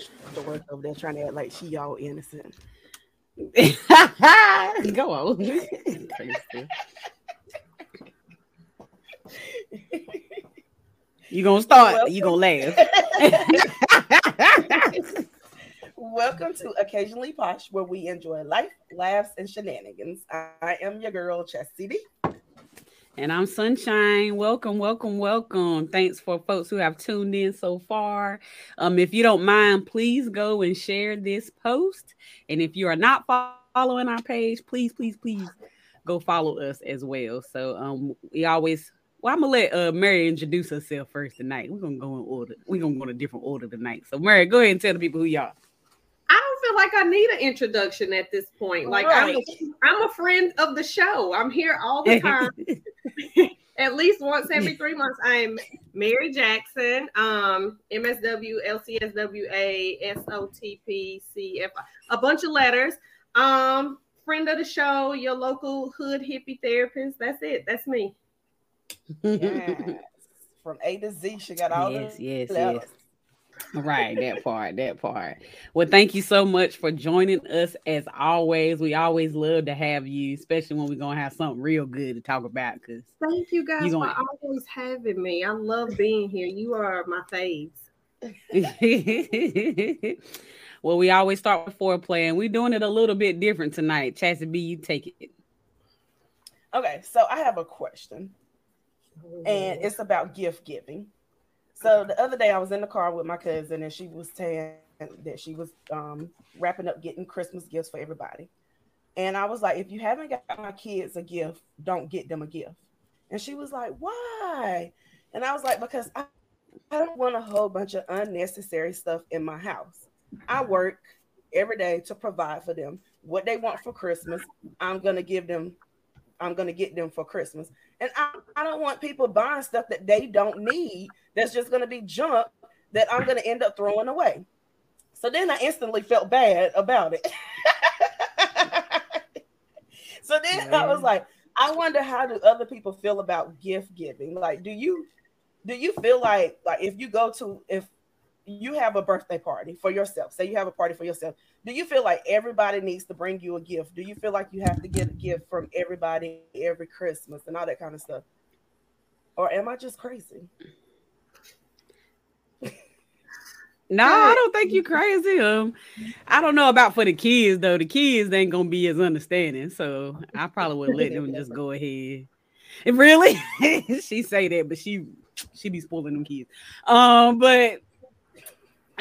social worker over there trying to act like she all innocent. Go on. you gonna start, Welcome. you gonna laugh. Welcome to Occasionally Posh, where we enjoy life, laughs, and shenanigans. I am your girl, Chastity. And I'm Sunshine. Welcome, welcome, welcome. Thanks for folks who have tuned in so far. Um, if you don't mind, please go and share this post. And if you are not following our page, please, please, please go follow us as well. So um, we always well, I'm gonna let uh Mary introduce herself first tonight. We're gonna go in order. We're gonna go in a different order tonight. So Mary, go ahead and tell the people who you are feel like I need an introduction at this point. Like right. I'm, a, I'm a friend of the show. I'm here all the time. at least once every three months. I'm Mary Jackson, um, MSW, LCSWA, SOTP, CF, a bunch of letters. Um, friend of the show, your local hood hippie therapist. That's it. That's me. Yes. From A to Z, she got all yes, the yes, letters. yes right, that part, that part. Well, thank you so much for joining us as always. We always love to have you, especially when we're gonna have something real good to talk about. Cause thank you guys gonna... for always having me. I love being here. You are my faves. well, we always start with foreplay, and we're doing it a little bit different tonight. Chassie B, you take it. Okay, so I have a question, and oh. it's about gift giving. So the other day I was in the car with my cousin and she was saying that she was um, wrapping up getting Christmas gifts for everybody. And I was like, if you haven't got my kids a gift, don't get them a gift. And she was like, why? And I was like, because I, I don't want a whole bunch of unnecessary stuff in my house. I work every day to provide for them what they want for Christmas. I'm going to give them, I'm going to get them for Christmas. And I, I don't want people buying stuff that they don't need that's just going to be junk that I'm going to end up throwing away. So then I instantly felt bad about it. so then I was like, I wonder how do other people feel about gift giving? Like, do you do you feel like like if you go to if you have a birthday party for yourself, say you have a party for yourself, do you feel like everybody needs to bring you a gift? Do you feel like you have to get a gift from everybody every Christmas and all that kind of stuff? Or am I just crazy? No, I don't think you crazy. Um, I don't know about for the kids though. The kids ain't gonna be as understanding, so I probably would let them just go ahead. And really, she say that, but she she be spoiling them kids. Um, but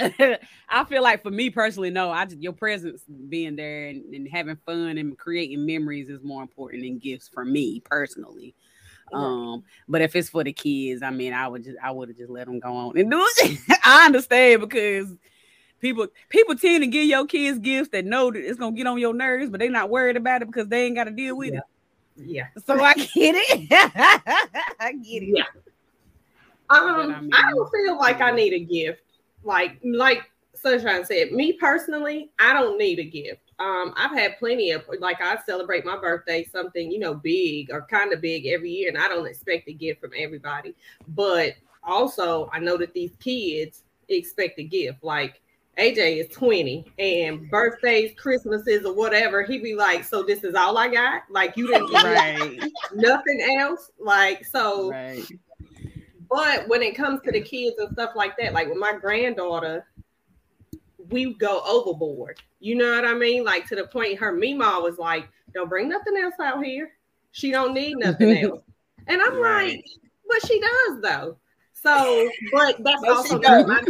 I feel like for me personally, no, I just your presence being there and, and, having fun and creating memories is more important than gifts for me personally. Um, but if it's for the kids, I mean, I would just I would have just let them go on and do it. I understand because people people tend to give your kids gifts that know that it's gonna get on your nerves, but they're not worried about it because they ain't got to deal with yeah. it. Yeah. So I get it. I get it. Yeah. Um, I, mean, I don't feel like I need a gift like like Sunshine said, me personally, I don't need a gift. Um, I've had plenty of like I celebrate my birthday something you know big or kind of big every year, and I don't expect a gift from everybody. But also, I know that these kids expect a gift. Like AJ is 20 and birthdays, Christmases, or whatever, he'd be like, So this is all I got? Like you didn't get right. nothing else? Like so right. But when it comes to the kids and stuff like that, like with my granddaughter, we go overboard. You know what I mean? Like to the point her Mima was like, Don't bring nothing else out here. She don't need nothing else. And I'm right. like, but she does though. So, but that's also not my,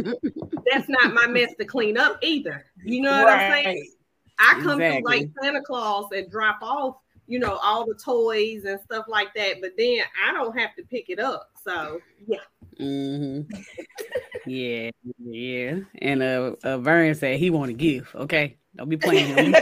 that's not my mess to clean up either. You know what right. I'm saying? I come exactly. through like Santa Claus and drop off, you know, all the toys and stuff like that, but then I don't have to pick it up. So yeah. Mm-hmm. yeah, yeah. And uh, uh Vern said he want to give. Okay, don't be playing him.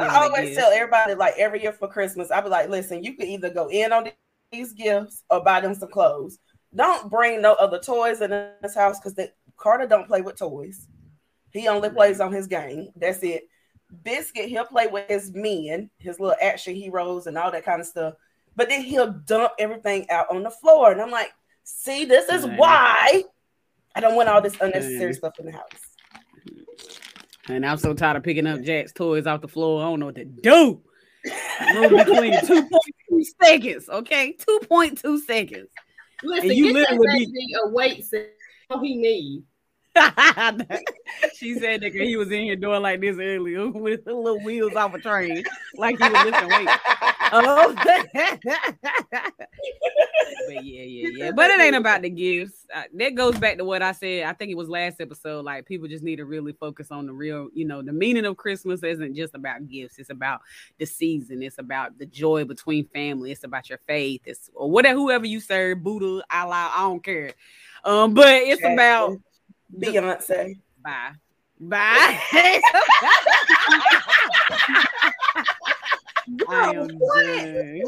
I always tell everybody, like every year for Christmas, I be like, listen, you can either go in on these gifts or buy them some clothes. Don't bring no other toys in this house because Carter don't play with toys. He only plays on his game. That's it. Biscuit, he'll play with his men, his little action heroes, and all that kind of stuff but then he'll dump everything out on the floor. And I'm like, see, this is right. why I don't want all this unnecessary stuff in the house. And I'm so tired of picking up Jack's toys off the floor. I don't know what to do. between 2.2 seconds, okay? 2.2 seconds. Listen, and you get literally that be a weight all he needs. she said that he was in here doing like this earlier with the little wheels off a train, like he was lifting weights. Oh, but yeah, yeah, yeah. But it ain't about the gifts. Uh, that goes back to what I said. I think it was last episode. Like people just need to really focus on the real. You know, the meaning of Christmas isn't just about gifts. It's about the season. It's about the joy between family. It's about your faith. It's or whatever whoever you serve, Buddha, Allah. I don't care. Um, but it's about Beyonce. Bye. Bye. I am done.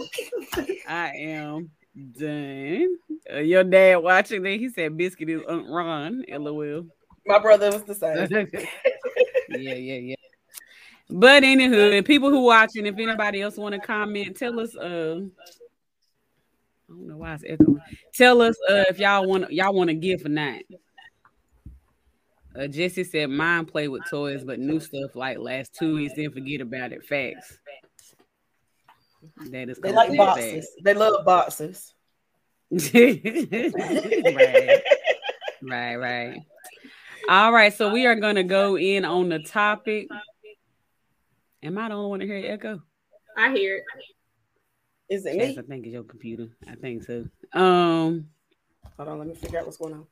I am done. Uh, your dad watching it, he said biscuit is Aunt Ron. LOL. My brother was the same. yeah, yeah, yeah. But anywho, people who watching, if anybody else want to comment, tell us. Uh, I don't know why it's echoing. Tell us uh, if y'all want y'all want to give or not. Uh, Jesse said, "Mine play with toys, but new stuff like last two weeks. Then forget about it." Facts. That is. They like boxes. Facts. They love boxes. right. right. Right. All right. So we are going to go in on the topic. Am I the only one to hear it echo? I hear it. Is it me? I think it's your computer. I think so. Um. Hold on. Let me figure out what's going on.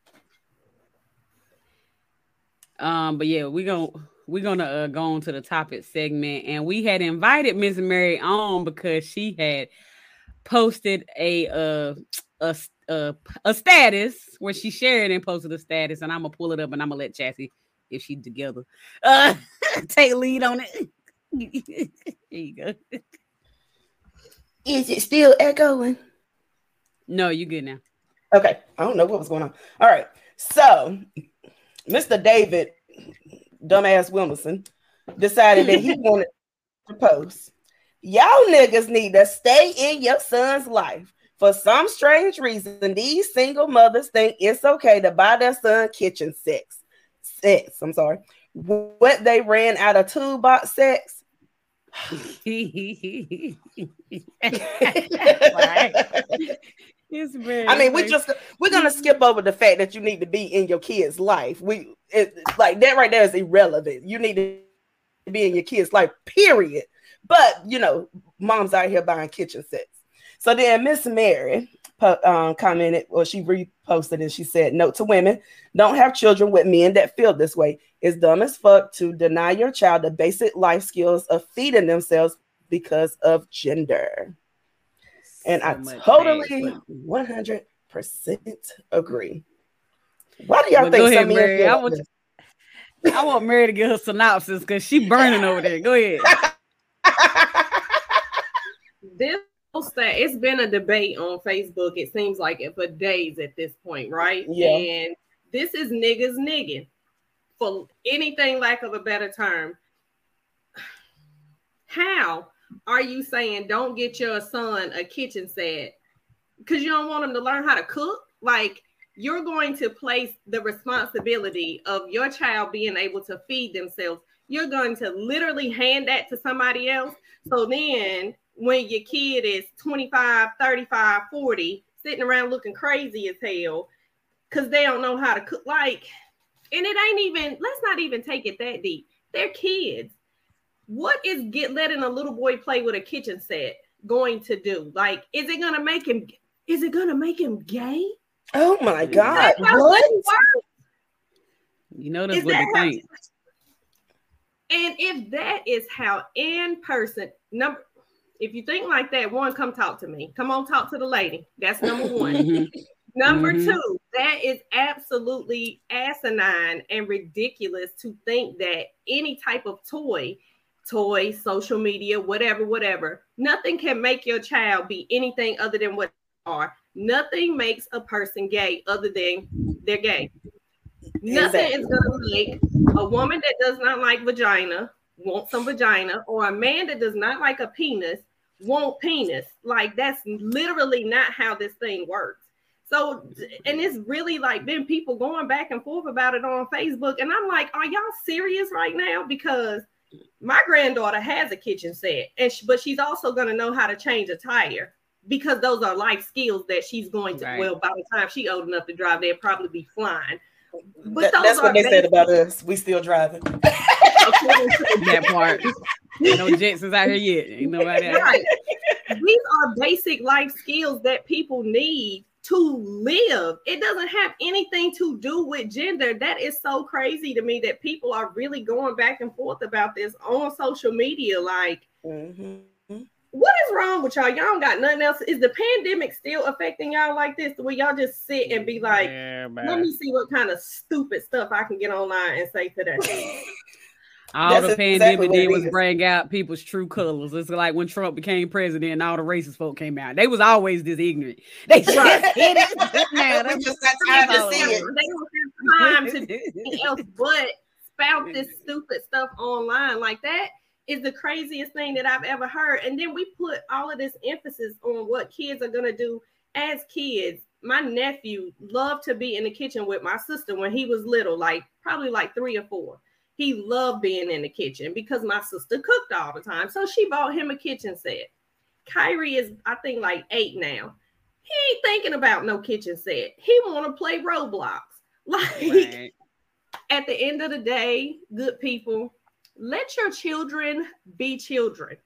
Um, but yeah, we're gonna we're gonna uh, go on to the topic segment, and we had invited Miss Mary on because she had posted a uh a, a a status where she shared and posted a status, and I'm gonna pull it up and I'm gonna let Chassie if she's together uh take lead on it. Here you go. Is it still echoing? No, you good now. Okay. I don't know what was going on. All right. So Mr. David, dumbass Wilmerson, decided that he wanted to post. Y'all niggas need to stay in your son's life. For some strange reason, these single mothers think it's okay to buy their son kitchen sex. Sex, I'm sorry. What they ran out of toolbox sex. right. It's very I mean, we just we're gonna skip over the fact that you need to be in your kid's life. We it, like that right there is irrelevant. You need to be in your kid's life, period. But you know, mom's out here buying kitchen sets. So then Miss Mary um, commented, or she reposted and she said, Note to women, don't have children with men that feel this way. It's dumb as fuck to deny your child the basic life skills of feeding themselves because of gender. And so I totally 100% agree. Why do y'all well, think ahead, Mary. I want, I want Mary to get her synopsis because she burning over there. Go ahead. this it's been a debate on Facebook. It seems like it for days at this point, right? Yeah. And this is niggas nigging for anything lack of a better term. How are you saying don't get your son a kitchen set because you don't want him to learn how to cook? Like you're going to place the responsibility of your child being able to feed themselves. You're going to literally hand that to somebody else. So then when your kid is 25, 35, 40, sitting around looking crazy as hell because they don't know how to cook, like, and it ain't even, let's not even take it that deep. They're kids what is get letting a little boy play with a kitchen set going to do? Like, is it gonna make him? Is it gonna make him gay? Oh my god! What? You know that's is what that they think. And if that is how in person number, if you think like that, one, come talk to me. Come on, talk to the lady. That's number one. Mm-hmm. Number mm-hmm. two, that is absolutely asinine and ridiculous to think that any type of toy toys, social media, whatever, whatever. Nothing can make your child be anything other than what they are. Nothing makes a person gay other than they're gay. Nothing is going to make a woman that does not like vagina want some vagina, or a man that does not like a penis want penis. Like that's literally not how this thing works. So, and it's really like been people going back and forth about it on Facebook. And I'm like, are y'all serious right now? Because my granddaughter has a kitchen set, and she, but she's also going to know how to change a tire because those are life skills that she's going to. Right. Well, by the time she's old enough to drive, they'll probably be flying. But that, that's what they said about us. We still driving. that part. no Jetsons out here yet. Ain't nobody. Right. These are basic life skills that people need to live. It doesn't have anything to do with gender. That is so crazy to me that people are really going back and forth about this on social media. Like, mm-hmm. what is wrong with y'all? Y'all don't got nothing else. Is the pandemic still affecting y'all like this? Where y'all just sit and be like, yeah, let me see what kind of stupid stuff I can get online and say today. All That's the pandemic exactly did was bring out people's true colors. It's like when Trump became president and all the racist folk came out. They was always this ignorant. They just now. They just got time to see it. They don't have time to do anything else but spout this stupid stuff online like that is the craziest thing that I've ever heard. And then we put all of this emphasis on what kids are gonna do as kids. My nephew loved to be in the kitchen with my sister when he was little, like probably like three or four he loved being in the kitchen because my sister cooked all the time. So she bought him a kitchen set. Kyrie is, I think, like eight now. He ain't thinking about no kitchen set. He want to play Roblox. Like right. at the end of the day, good people, let your children be children.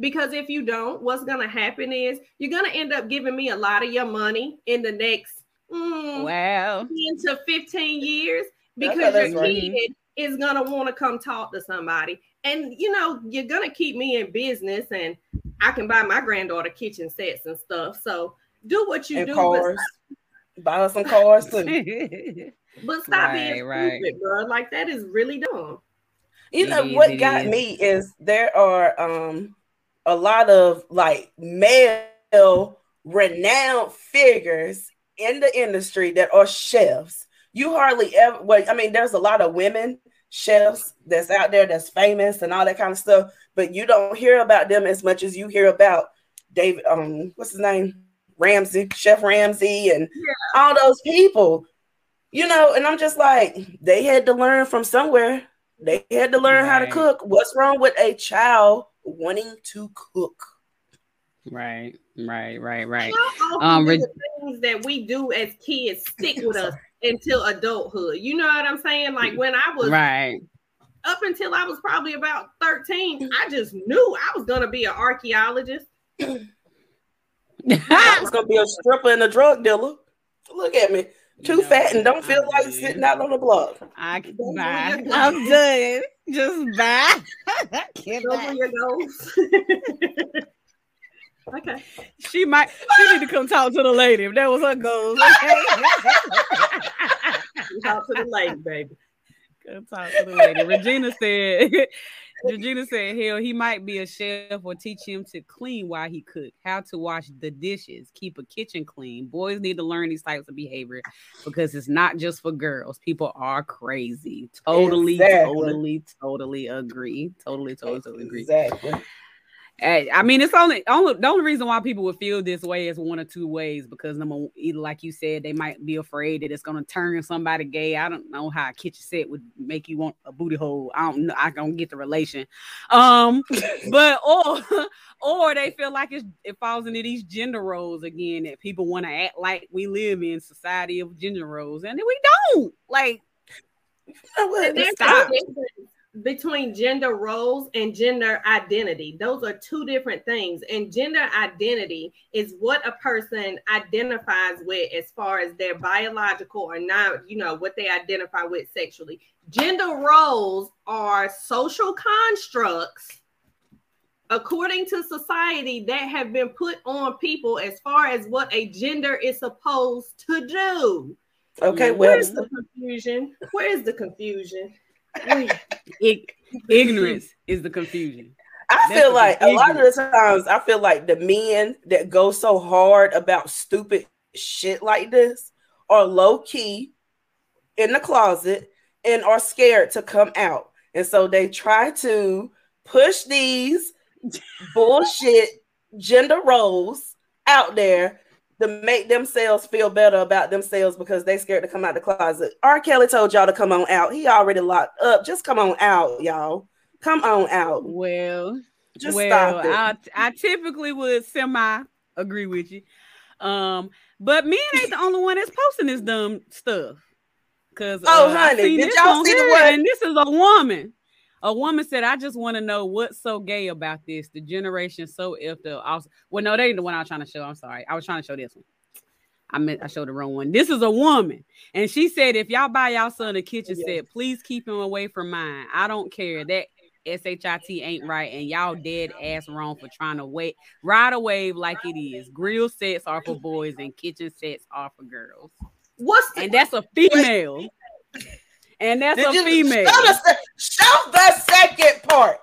Because if you don't, what's gonna happen is you're gonna end up giving me a lot of your money in the next mm, wow 10 to 15 years because your kid is gonna want to come talk to somebody. And you know, you're gonna keep me in business and I can buy my granddaughter kitchen sets and stuff. So do what you and do. Cars. buy her some cars too. but stop right, being right. stupid, bro. Like that is really dumb. You know what got me is there are um a lot of like male renowned figures in the industry that are chefs. You hardly ever well, I mean, there's a lot of women chefs that's out there that's famous and all that kind of stuff, but you don't hear about them as much as you hear about David, um, what's his name? Ramsay, Chef Ramsay, and yeah. all those people, you know, and I'm just like, they had to learn from somewhere. They had to learn right. how to cook. What's wrong with a child wanting to cook? Right, right, right, right. um, re- the things that we do as kids stick with us until adulthood. You know what I'm saying? Like when I was right up until I was probably about 13, I just knew I was gonna be an archaeologist. I was gonna be a stripper and a drug dealer. Look at me. Too fat and don't feel like sitting out on the block. I can buy. I'm done. Just buy. Those your goals. Okay. She might she need to come talk to the lady if that was her goal. talk to the lady, baby. Come talk to the lady. Regina said Regina said, hell, he might be a chef or teach him to clean while he cook, how to wash the dishes, keep a kitchen clean. Boys need to learn these types of behavior because it's not just for girls. People are crazy. Totally, exactly. totally, totally agree. Totally, totally, totally agree. Exactly. I mean, it's only only the only reason why people would feel this way is one or two ways because number either like you said, they might be afraid that it's gonna turn somebody gay. I don't know how a kitchen set would make you want a booty hole. I don't know. I don't get the relation. Um, but or or they feel like it falls into these gender roles again that people want to act like we live in society of gender roles, and we don't. Like, you know what? Stop between gender roles and gender identity. Those are two different things. And gender identity is what a person identifies with as far as their biological or not, you know, what they identify with sexually. Gender roles are social constructs according to society that have been put on people as far as what a gender is supposed to do. Okay, where's well, the confusion? Where's the confusion? ignorance is the confusion. I That's feel like a lot of the times I feel like the men that go so hard about stupid shit like this are low key in the closet and are scared to come out. And so they try to push these bullshit gender roles out there to make themselves feel better about themselves because they scared to come out the closet. R. Kelly told y'all to come on out. He already locked up. Just come on out, y'all. Come on out. Well, just well, I I typically would semi agree with you. Um, but men ain't the only one that's posting this dumb stuff. Cause oh, uh, honey, did y'all see the one? And this is a woman. A woman said, "I just want to know what's so gay about this. The generation so if the also well, no, they ain't the one I was trying to show. I'm sorry, I was trying to show this one. I meant I showed the wrong one. This is a woman, and she said, if y'all buy y'all son a kitchen yes. set, please keep him away from mine. I don't care that SHIT ain't right, and y'all dead ass wrong for trying to wait ride a wave like it is. Grill sets are for boys, and kitchen sets are for girls. What's the- and that's a female. And that's Did a female. Show the, show the second part.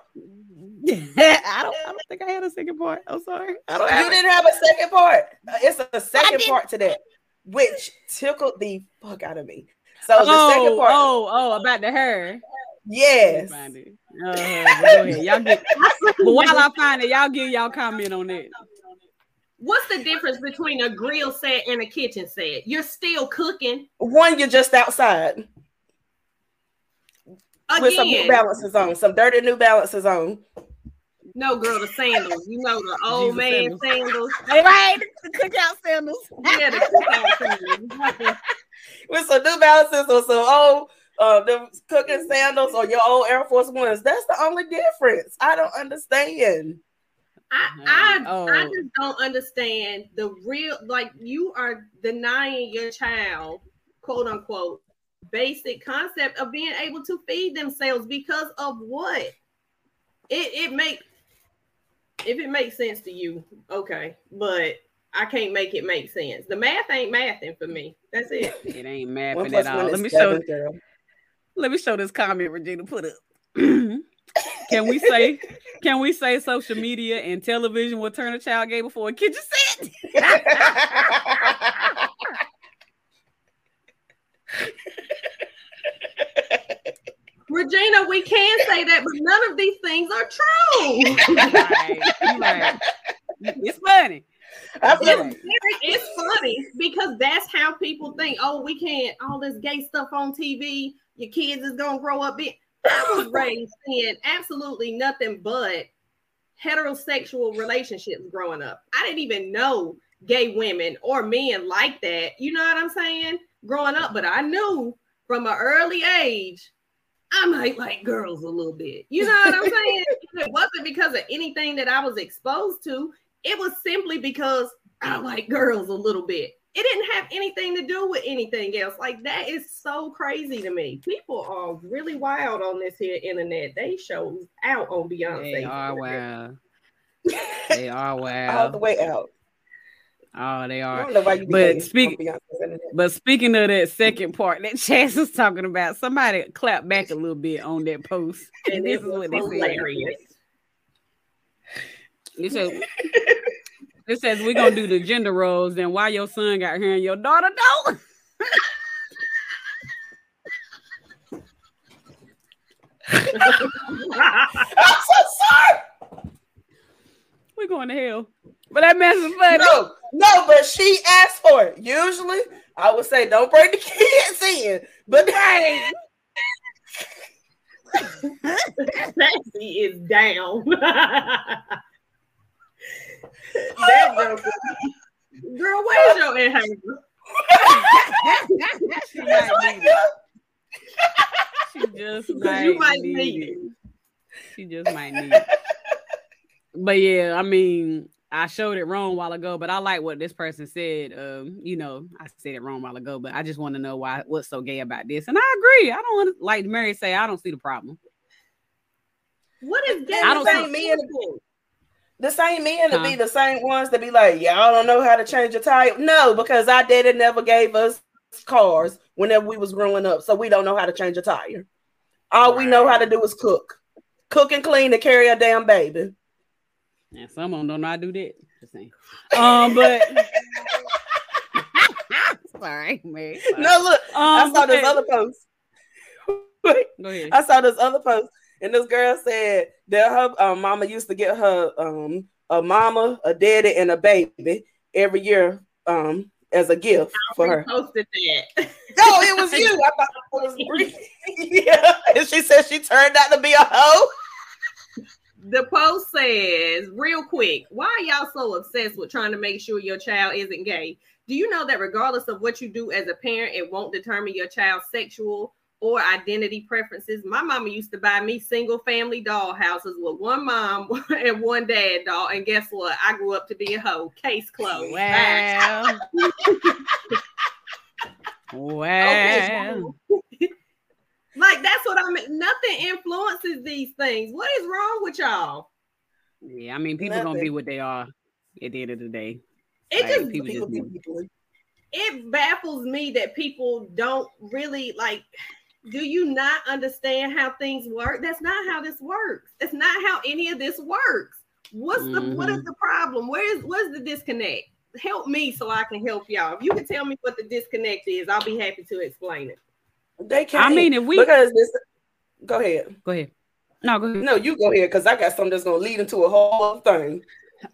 I don't. I don't think I had a second part. I'm sorry. I don't. You didn't have a second part. Uh, it's a second part to that, which tickled the fuck out of me. So oh, the second part. Oh, oh, about the hair. Yes. Uh, go. Y'all get. but while I find it, y'all give y'all comment on that. What's the difference between a grill set and a kitchen set? You're still cooking. One, you're just outside. Again. With some new balances on, some dirty new balances on. No, girl, the sandals. You know the old Jesus man sandals. sandals. right, the cookout sandals. Yeah, the cookout sandals. With some new balances or some old uh the cooking sandals or your old Air Force Ones. That's the only difference. I don't understand. I I, oh. I just don't understand the real like you are denying your child, quote unquote, basic concept of being able to feed themselves because of what? It it make if it makes sense to you, okay, but I can't make it make sense. The math ain't mathing for me. That's it. It ain't mathing at all. Let me show. Girl. Let me show this comment Regina put up. can we say can we say social media and television will turn a child gay before a kitchen set? Regina, we can say that, but none of these things are true. right, right. It's funny. It's, it's funny because that's how people think. Oh, we can't all this gay stuff on TV. Your kids is gonna grow up. Being, I was raised in absolutely nothing but heterosexual relationships growing up. I didn't even know gay women or men like that. You know what I'm saying? Growing up, but I knew from an early age I might like girls a little bit. You know what I'm saying? it wasn't because of anything that I was exposed to. It was simply because I like girls a little bit. It didn't have anything to do with anything else. Like that is so crazy to me. People are really wild on this here internet. They show out on Beyonce. They are wild. they are wild. All the way out. Oh, they are. but speaking, but speaking of that second part that Chance was talking about, somebody clap back a little bit on that post, and this is what they said. This says, it says we're gonna do the gender roles. Then why your son got here and your daughter don't? I'm so sorry. We're going to hell. But that mess is funny. No, no, but she asked for it. Usually, I would say don't bring the kids in, but dang. Sassy is down. Oh. that girl, girl, where's your inhaler? she might need. She just might, you might need, need it. it. She just might need it. But yeah, I mean, I showed it wrong a while ago, but I like what this person said. Um, you know, I said it wrong a while ago, but I just want to know why what's so gay about this. And I agree. I don't want to like Mary say, I don't see the problem. What is gay? I don't see men. The same men to huh? be the same ones to be like, y'all don't know how to change a tire. No, because our daddy never gave us cars whenever we was growing up, so we don't know how to change a tire. All right. we know how to do is cook, cook and clean to carry a damn baby. And some of them don't know how to do that. Just saying. Um, but sorry, man. Sorry. No, look, um, I saw this other post. Go ahead. I saw this other post, and this girl said that her um, mama used to get her um, a mama, a daddy, and a baby every year um as a gift I for her. Posted that. No, it was you. I thought it was Bree. yeah, and she said she turned out to be a hoe. The post says, real quick, why are y'all so obsessed with trying to make sure your child isn't gay? Do you know that regardless of what you do as a parent, it won't determine your child's sexual or identity preferences? My mama used to buy me single family doll houses with one mom and one dad doll. And guess what? I grew up to be a hoe. Case closed. Wow. wow. Like that's what I mean. Nothing influences these things. What is wrong with y'all? Yeah, I mean, people Nothing. gonna be what they are at the end of the day. It Like, just people People just be be- people. it baffles me that people don't really like. Do you not understand how things work? That's not how this works. That's not how any of this works. What's the what is mm-hmm. the problem? Where is what's the disconnect? Help me so I can help y'all. If you can tell me what the disconnect is, I'll be happy to explain it. They can't. I mean, if we because this. Go ahead. go ahead. No, go ahead. No, you go ahead because I got something that's gonna lead into a whole thing.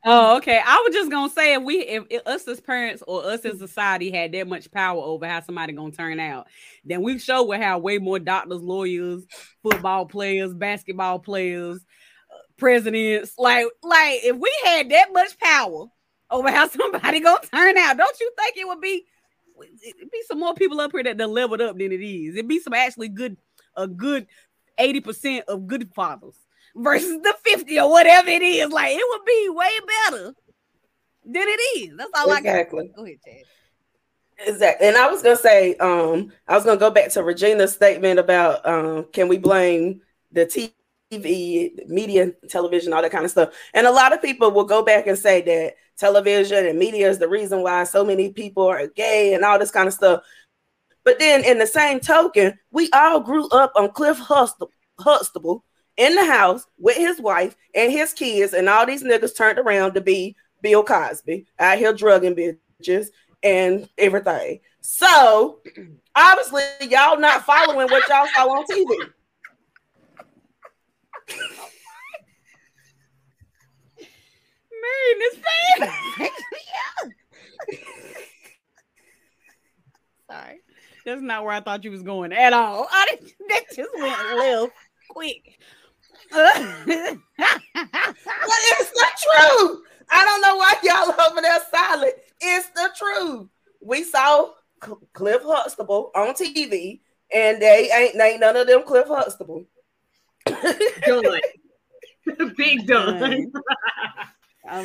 Oh, okay. I was just gonna say if we if, if us as parents or us as society had that much power over how somebody gonna turn out, then we sure would have way more doctors, lawyers, football players, basketball players, uh, presidents. Like, like if we had that much power over how somebody gonna turn out, don't you think it would be it'd be some more people up here that that leveled up than it is? It'd be some actually good, a good 80% of good fathers versus the 50 or whatever it is. Like it would be way better than it is. That's all I Exactly. got. Go ahead, Chad. Exactly. And I was gonna say, um, I was gonna go back to Regina's statement about um, can we blame the TV, media, television, all that kind of stuff. And a lot of people will go back and say that television and media is the reason why so many people are gay and all this kind of stuff. But then, in the same token, we all grew up on Cliff Huxtable, Huxtable in the house with his wife and his kids, and all these niggas turned around to be Bill Cosby out here drugging bitches and everything. So obviously, y'all not following what y'all saw on TV. Marrying this fan. Sorry. That's not where I thought you was going at all. I didn't, that just went left quick. But it's the truth. I don't know why y'all over there silent. It's the truth. We saw Cl- Cliff Huxtable on TV, and they ain't ain't none of them Cliff Huxtable. Done. Big done.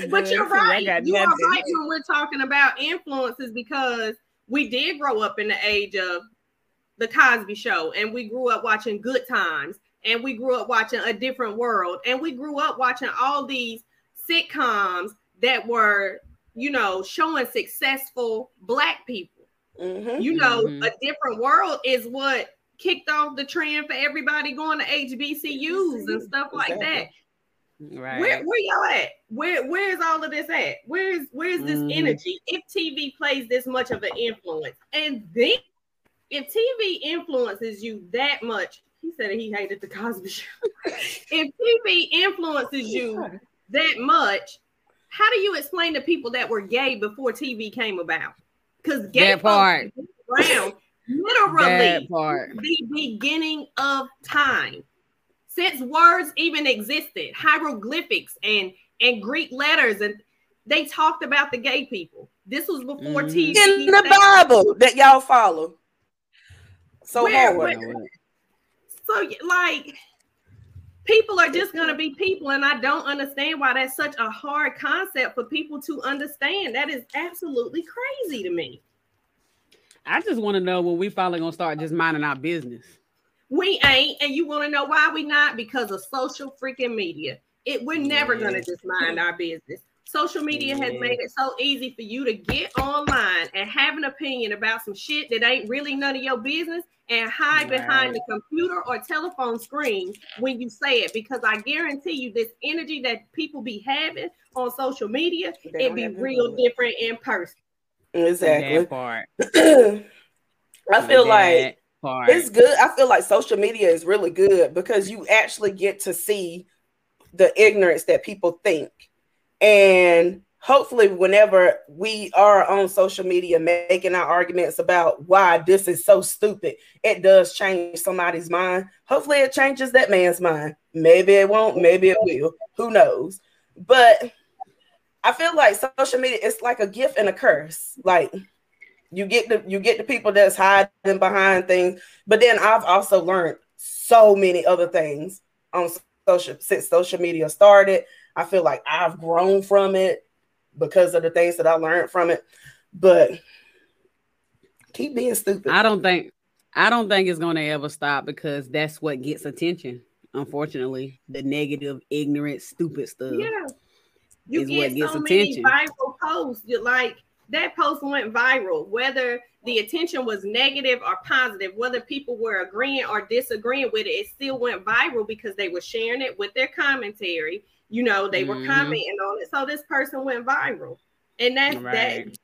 But you're too. I right. got You are right when we're talking about influences because we did grow up in the age of the Cosby Show, and we grew up watching Good Times, and we grew up watching A Different World, and we grew up watching all these sitcoms that were, you know, showing successful Black people. Mhm. You know, Mhm. A Different World is what kicked off the trend for everybody going to HBCUs and stuff like that. Right. Where where y'all at? Where where's all of this at? Where's where's this Mhm. energy? If TV plays this much of an influence, and then if TV influences you that much, he said he hated the Cosby Show. if TV influences you that much, how do you explain to people that were gay before TV came about? Because gay That part. around literally the beginning of time. Since words even existed, hieroglyphics and and Greek letters, and they talked about the gay people. This was before Mhm. TV. In the Bible that y'all follow. So Where- hard. where- So like people are just gonna be people, and I don't understand why that's such a hard concept for people to understand. That is absolutely crazy to me. I just want to know when we finally gonna start just minding our business. We ain't, and you want to know why we not? Because of social freaking media. It we're never gonna just mind our business. Social media has made it so easy for you to get online and have an opinion about some shit that ain't really none of your business and hide behind the computer or telephone screen when you say it. Because I guarantee you, this energy that people be having on social media, it be real different in person. Exactly. That part. I feel like part. it's good. I feel like social media is really good because you actually get to see the ignorance that people think. And hopefully whenever we are on social media making our arguments about why this is so stupid it does change somebody's mind hopefully it changes that man's mind maybe it won't maybe it will who knows but i feel like social media is like a gift and a curse like you get the you get the people that's hiding behind things but then i've also learned so many other things on social since social media started i feel like i've grown from it because of the things that I learned from it. But keep being stupid. I don't think I don't think it's gonna ever stop because that's what gets attention. Unfortunately, the negative, ignorant, stupid stuff. Yeah, you get so attention. many viral posts. You're like that post went viral, whether the attention was negative or positive, whether people were agreeing or disagreeing with it, it still went viral because they were sharing it with their commentary you know, they were mm-hmm. commenting on it. So this person went viral. And that's right. that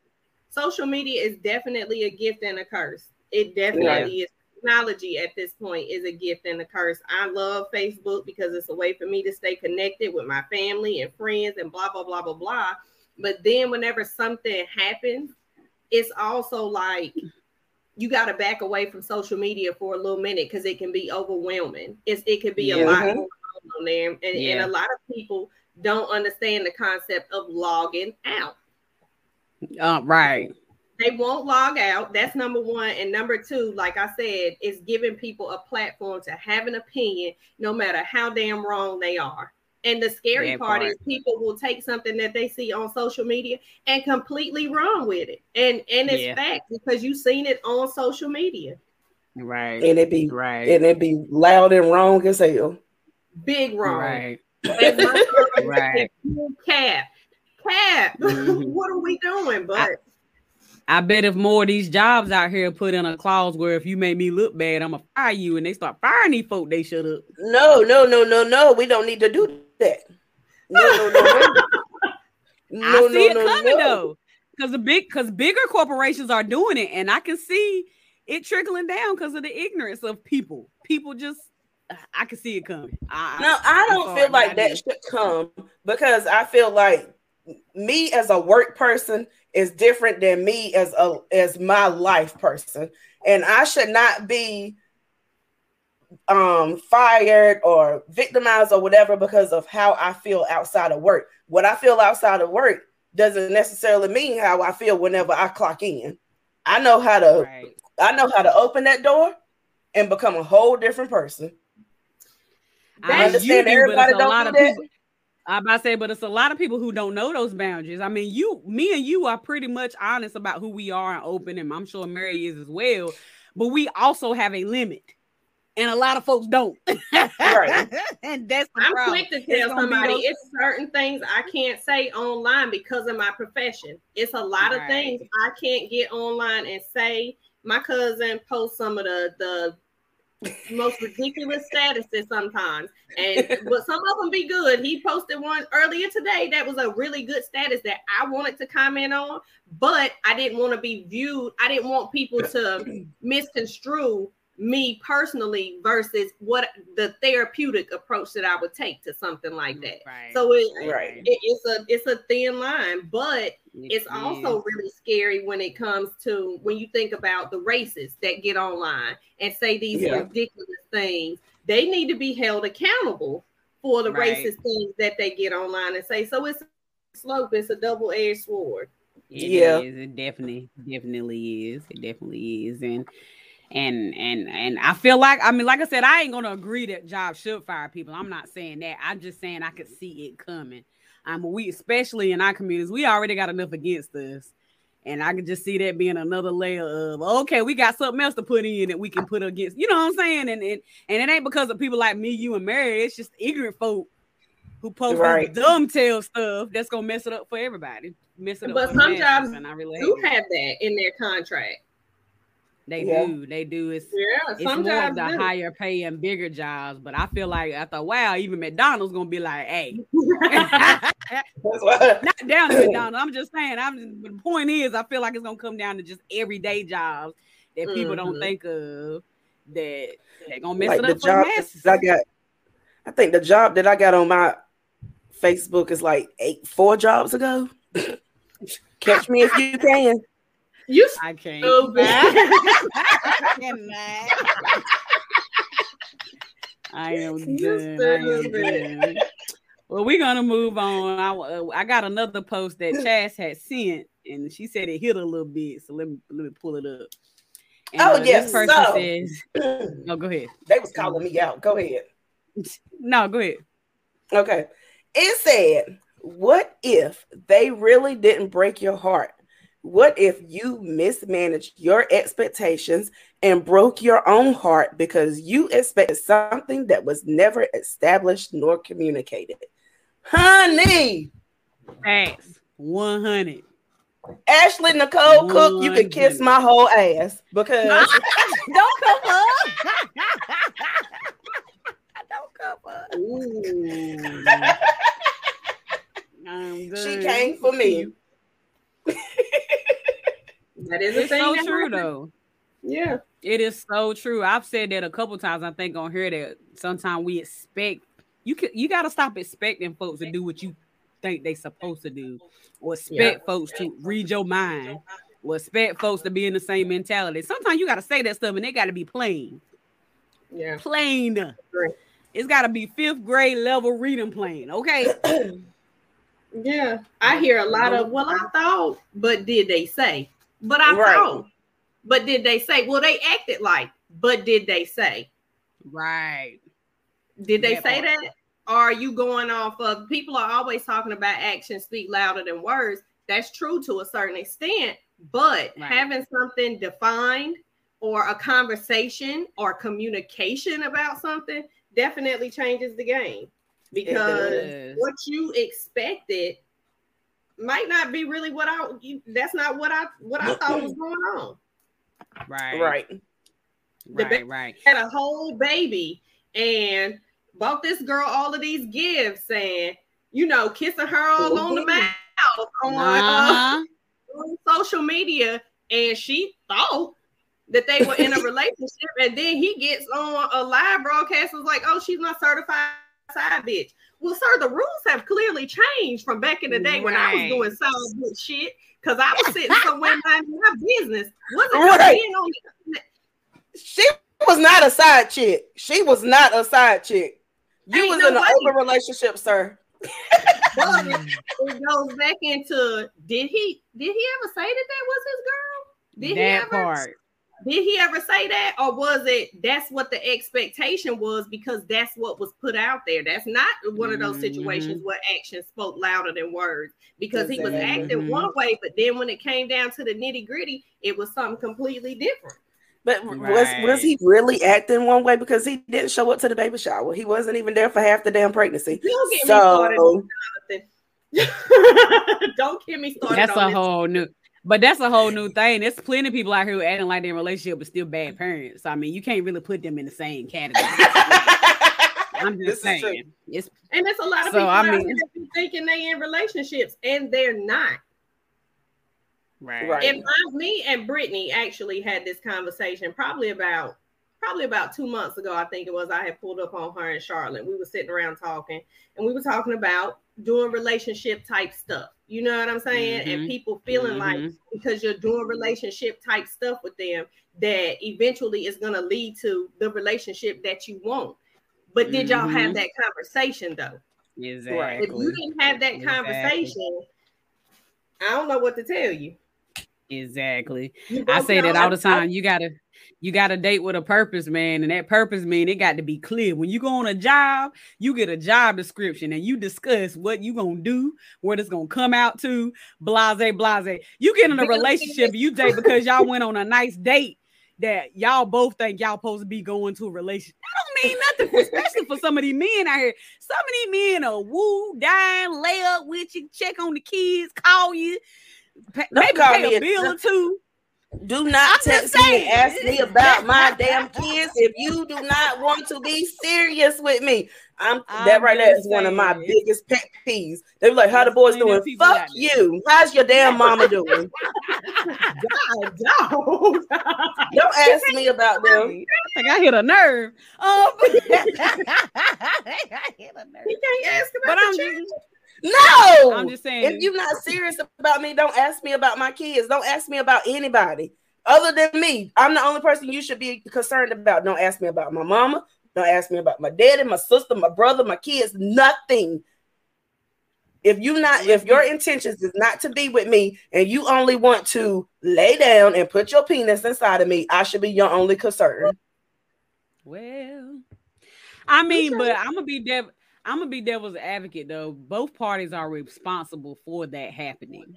social media is definitely a gift and a curse. It definitely yeah. is technology at this point is a gift and a curse. I love Facebook because it's a way for me to stay connected with my family and friends and blah blah blah blah blah. But then whenever something happens, it's also like you got to back away from social media for a little minute because it can be overwhelming. It's it could be yeah. a lot on there, and, yeah. and a lot of people don't understand the concept of logging out. Uh, right. They won't log out. That's number one. And number two, like I said, is giving people a platform to have an opinion, no matter how damn wrong they are. And the scary part, part, is people will take something that they see on social media and completely run with it. And and it's yeah. fact because you've seen it on social media. Right. And it be right. And it be loud and wrong as hell. Big wrong. Right. right. Cap. Cap. Mm-hmm. what are we doing? But I, I, bet if more of these jobs out here put in a clause where if you make me look bad, I'm gonna fire you, and they start firing these folk, they shut up. No, no, no, no, no. We don't need to do that. No, no, no, no. no I see no, it coming no. though, because the big, because bigger corporations are doing it, and I can see it trickling down because of the ignorance of people. People just I can see it coming. I, no, I don't feel like that should come because I feel like me as a work person is different than me as a as my life person, and I should not be um fired or victimized or whatever because of how I feel outside of work. What I feel outside of work doesn't necessarily mean how I feel whenever I clock in. I know how to right. I know how to open that door and become a whole different person. I understand do, everybody don't do that. People, I'm about to say, but it's a lot of people who don't know those boundaries. I mean, you, me, and you are pretty much honest about who we are and open, and I'm sure Mary is as well. But we also have a limit, and a lot of folks don't. right. and that's I'm problem. quick to tell somebody those- it's certain things I can't say online because of my profession. It's a lot right. of things I can't get online and say. My cousin posts some of the the most ridiculous statuses sometimes. And but some of them be good. He posted one earlier today that was a really good status that I wanted to comment on, but I didn't want to be viewed. I didn't want people to misconstrue me personally versus what the therapeutic approach that I would take to something like that. Right. So it, right. It, it's a it's a thin line, but it's also really scary when it comes to when you think about the racists that get online and say these yeah. ridiculous things. They need to be held accountable for the right. racist things that they get online and say. So it's a slope, it's a double-edged sword. It yeah, is. it definitely, definitely is. It definitely is. And and and and I feel like I mean, like I said, I ain't gonna agree that jobs should fire people. I'm not saying that. I'm just saying I could see it coming. Um, we especially in our communities, we already got enough against us. And I can just see that being another layer of okay, we got something else to put in that we can put against, you know what I'm saying? And and, and it ain't because of people like me, you, and Mary. It's just ignorant folk who post right. dumb tail stuff that's gonna mess it up for everybody. Mess it up but some jobs do have that in their contract. They yeah. do. They do. It's yeah. It's more of the do. higher paying, bigger jobs. But I feel like I thought, wow, even McDonald's gonna be like, hey, not down to McDonald's. I'm just saying. I'm. the point is, I feel like it's gonna come down to just everyday jobs that people mm-hmm. don't think of. That they're gonna mess like it up the job I got. I think the job that I got on my Facebook is like eight, four jobs ago. Catch me if you can. You I can't. I cannot. I am done. I am done. Well, we're gonna move on. I uh, I got another post that Chaz had sent, and she said it hit a little bit. So let me let me pull it up. And, Oh, uh, yes, person so- says, "No, go ahead. they was calling me out. Go ahead. No, go ahead." Okay. It said, What if they really didn't break your heart? What if you mismanaged your expectations and broke your own heart because you expected something that was never established nor communicated? Honey, Thanks. One hundred. Ashley Nicole Cook, you can kiss my whole ass because Don't come up. Don't come up. Ooh. She came for me. That is a It's so true happens. though. Yeah. It is so true. I've said that a couple times. I think on here that sometimes we expect you can you got to stop expecting folks to do what you think they supposed to do, or expect folks to read your mind, or expect folks to be in the same mentality. Sometimes you got to say that stuff, and they got to be plain, Yeah. plain. It's got to be fifth grade level reading plain. Okay. Yeah. I hear a lot of, well, I thought, but did they say? But I Right. thought. But did they say? Well, they acted like, but did they say? right. Did they That say part. that? Or are you going off of people are always talking about actions speak louder than words? That's true to a certain extent, but Right. having something defined or a conversation or communication about something definitely changes the game because what you expected might not be really what I that's not what I what I thought was going on. Right. right. The Right. Right. had a whole baby and bought this girl all of these gifts and you know kissing her all on the mouth on, uh, Uh-huh. on social media and she thought that they were in a relationship and then he gets on a live broadcast and was like oh she's my certified side bitch well sir the rules have clearly changed from back in the day when i was doing solid shit because i was sitting somewhere minding my business wasn't Right. being on She was not a side chick. She was not a side chick. You Ain't was no in an way. open relationship, sir. But it goes back into did he did he ever say that that was his girl? Did he that ever part. Did he ever say that or was it that's what the expectation was because that's what was put out there? That's not one of those Mhm. situations where action spoke louder than words because he was Exactly. acting Mhm. one way, but then when it came down to the nitty gritty, it was something completely different. But was Right. was he really acting one way because he didn't show up to the baby shower? He wasn't even there for half the damn pregnancy. Don't get me started So on Jonathan. Don't get me started That's on a this. whole new. But that's a whole new thing. There's plenty of people out here who acting like they're in relationship but still bad parents. I mean, you can't really put them in the same category. I'm just is true. saying. It's And there's a lot of So, people I out mean- here that be thinking they in relationships and they're not. right. Right. If me and Brittany actually had this conversation probably about probably about two months ago, I think it was. I had pulled up on her in Charlotte. We were sitting around talking, and we were talking about doing relationship type stuff. You know what I'm saying? And Mhm. people feeling like Mhm. because you're doing relationship type stuff with them, that eventually is going to lead to the relationship that you want. But did y'all have Mhm. that conversation though? Exactly. If you didn't have that Exactly. conversation, I don't know what to tell you. Exactly. I say that all the time. You gotta you gotta date with a purpose, man. And that purpose mean it got to be clear. When you go on a job, you get a job description and you discuss what you gonna do, what it's gonna come out to, blase, blase. You get in a relationship, you date because y'all went on a nice date that y'all both think y'all supposed to be going to a relationship. That don't mean nothing, especially for some of these men out here. Some of these men are woo, dine, lay up with you, check on the kids, call you, pay, maybe call pay me a bill or two. Do not I'm text me and ask me about my damn kids if you do not want to be serious with me. I'm, that I'm right there is one of my biggest pet peeves. They're like, "How the boys doing?" Fuck you. How's your damn mama doing? God, dog. Don't ask me about them. I think I hit a nerve. Um, I hit a nerve. He can't ask about But the I'm No, I'm just saying. If you're not serious about me, don't ask me about my kids. Don't ask me about anybody other than me. I'm the only person you should be concerned about. Don't ask me about my mama. Don't ask me about my daddy, my sister, my brother, my kids. Nothing. If you not, if your intentions is not to be with me, and you only want to lay down and put your penis inside of me, I should be your only concern. Well, I mean, but I'm gonna be dev. I'm gonna be devil's advocate though. Both parties are responsible for that happening.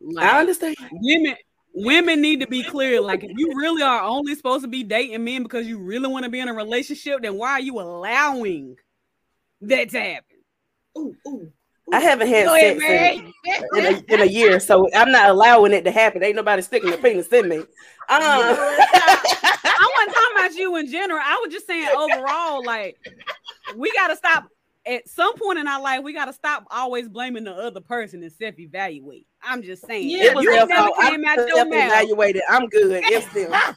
Like, I understand. Women, women need to be clear. Like, if you really are only supposed to be dating men because you really want to be in a relationship, then why are you allowing that to happen? Ooh, ooh. I haven't had Go sex ahead, in, in, a, in, a, year, so I'm not allowing it to happen. Ain't nobody sticking the penis in me. Um, I wasn't talking about you in general. I was just saying overall, like we got to stop at some point in our life, we got to stop always blaming the other person and self evaluate. I'm just saying. Yeah, it was you never came out your evaluated. I'm good. It's them.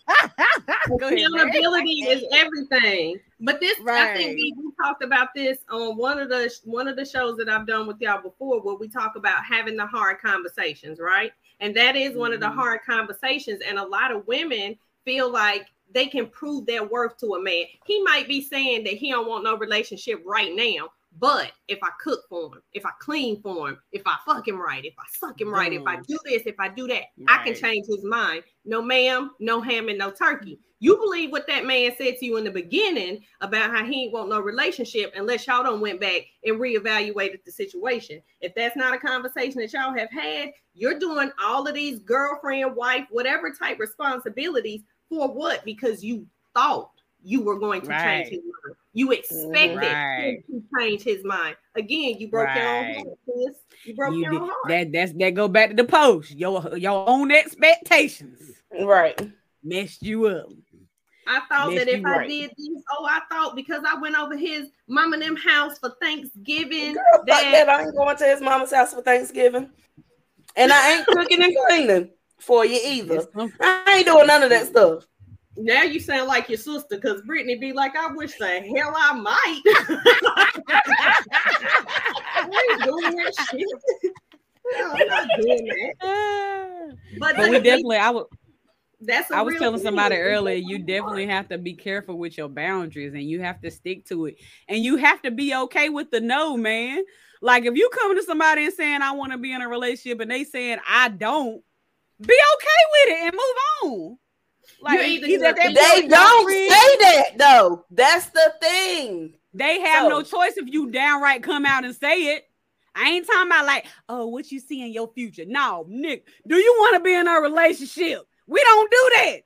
Accountability is everything. But this, right. I think we, we talked about this on one of the one of the shows that I've done with y'all before, where we talk about having the hard conversations, right? And that is mm-hmm. one of the mm-hmm. hard conversations. And a lot of women feel like they can prove their worth to a man. He might be saying that he don't want no relationship right now, but if I cook for him, if I clean for him, if I fuck him right, if I suck him right, mm. if I do this, if I do that, right. I can change his mind. No ma'am, no ham and no turkey. You believe what that man said to you in the beginning about how he ain't want no relationship unless y'all don't went back and reevaluated the situation. If that's not a conversation that y'all have had, you're doing all of these girlfriend, wife, whatever type responsibilities for what? Because you thought you were going to right. change his mind. You expected right. him to change his mind. Again, you broke right. your own heart, sis. You broke you your did. own heart. That that's that go back to the post. Your your own expectations. Right. Messed you up. I thought Messed that if I right. did this, oh, I thought because I went over his mom and them house for Thanksgiving. Girl, that, that I ain't going to his mama's house for Thanksgiving. And I ain't cooking and cleaning for you either. I ain't doing none of that stuff. Now you sound like your sister because Brittany be like, I wish the hell I might. I ain't doing that shit. I'm not doing that. But, but we definitely, I would. That's I was telling somebody earlier, you definitely have to be careful with your boundaries and you have to stick to it. And you have to be okay with the no, man. Like if you come to somebody and saying I want to be in a relationship and they saying I don't, be okay with it and move on. Like that they don't say that though. That's the thing. They have so. no choice if you downright come out and say it. I ain't talking about like, oh, what you see in your future. No, Nick, do you want to be in a relationship? We don't do that.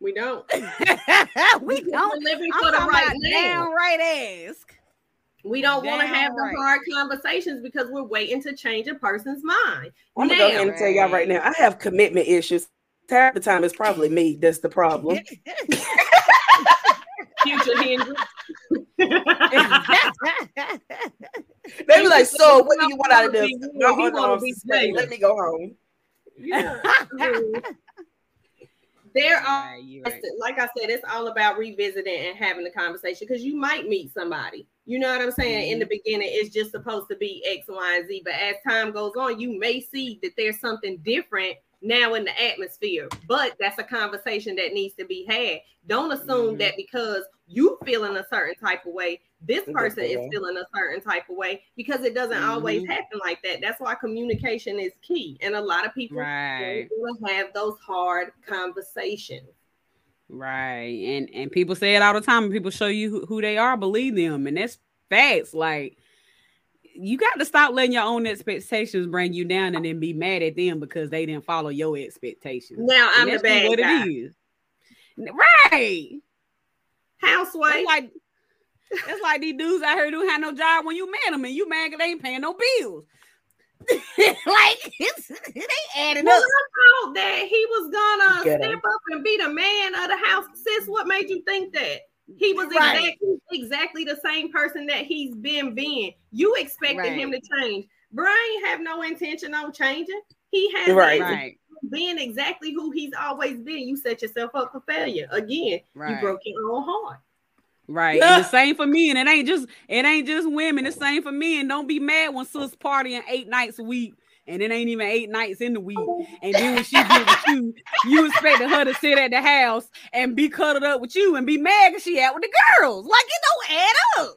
We don't. we don't. We're living for I'm the right downright ask. We don't want to have right. the hard conversations because we're waiting to change a person's mind. I'm gonna go ahead and tell y'all right now. I have commitment issues half the time it's probably me that's the problem. Future Hendrix. they be like, so what do you want out of this? No, no, let me go home. Yeah. there are right, like I said, it's all about revisiting and having the conversation because you might meet somebody. You know what I'm saying? Mm-hmm. In the beginning, it's just supposed to be X, Y, and Z. But as time goes on, you may see that there's something different now in the atmosphere. But that's a conversation that needs to be had. Don't assume mm-hmm. that because you feeling a certain type of way, this person is feeling a certain type of way because it doesn't mm-hmm. always happen like that. That's why communication is key. And a lot of people right. have those hard conversations. Right. And and people say it all the time. People show you who, who they are, believe them. And that's facts. Like you got to stop letting your own expectations bring you down and then be mad at them because they didn't follow your expectations. Now I'm the bad what guy. it is. Right. Housewife. Like it's like these dudes out here who had no job when you met them and you mad because they ain't paying no bills. like it's, it ain't adding well, up. I thought that he was gonna Get step him. up and be the man of the house. Sis, what made you think that? He was right. exactly exactly the same person that he's been being. You expected right. him to change. Brian have no intention on changing. He has right. being exactly who he's always been. You set yourself up for failure. Again, right. you broke your own heart. Right. the same for me. And it ain't just it ain't just women. The same for me. And don't be mad when sis partying eight nights a week and it ain't even eight nights in the week. And then when she get with you, you expected her to sit at the house and be cuddled up with you and be mad because she out with the girls. Like it don't add up.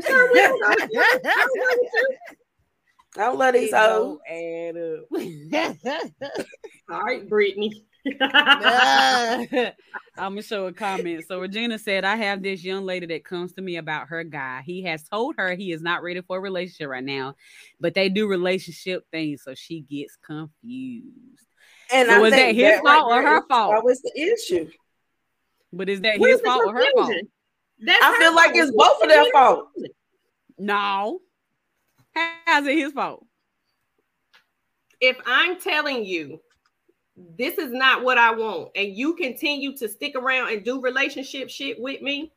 Don't Don't let these hoes add up. All right, Brittany. I'm gonna show a comment. So Regina said, I have this young lady that comes to me about her guy. He has told her he is not ready for a relationship right now, but they do relationship things, so she gets confused. And so was that his that fault right or her fault? That was the issue. But is that what his fault or her fault? That's I feel like it's both of their fault. No. How's it his fault? If I'm telling you this is not what I want, and you continue to stick around and do relationship shit with me,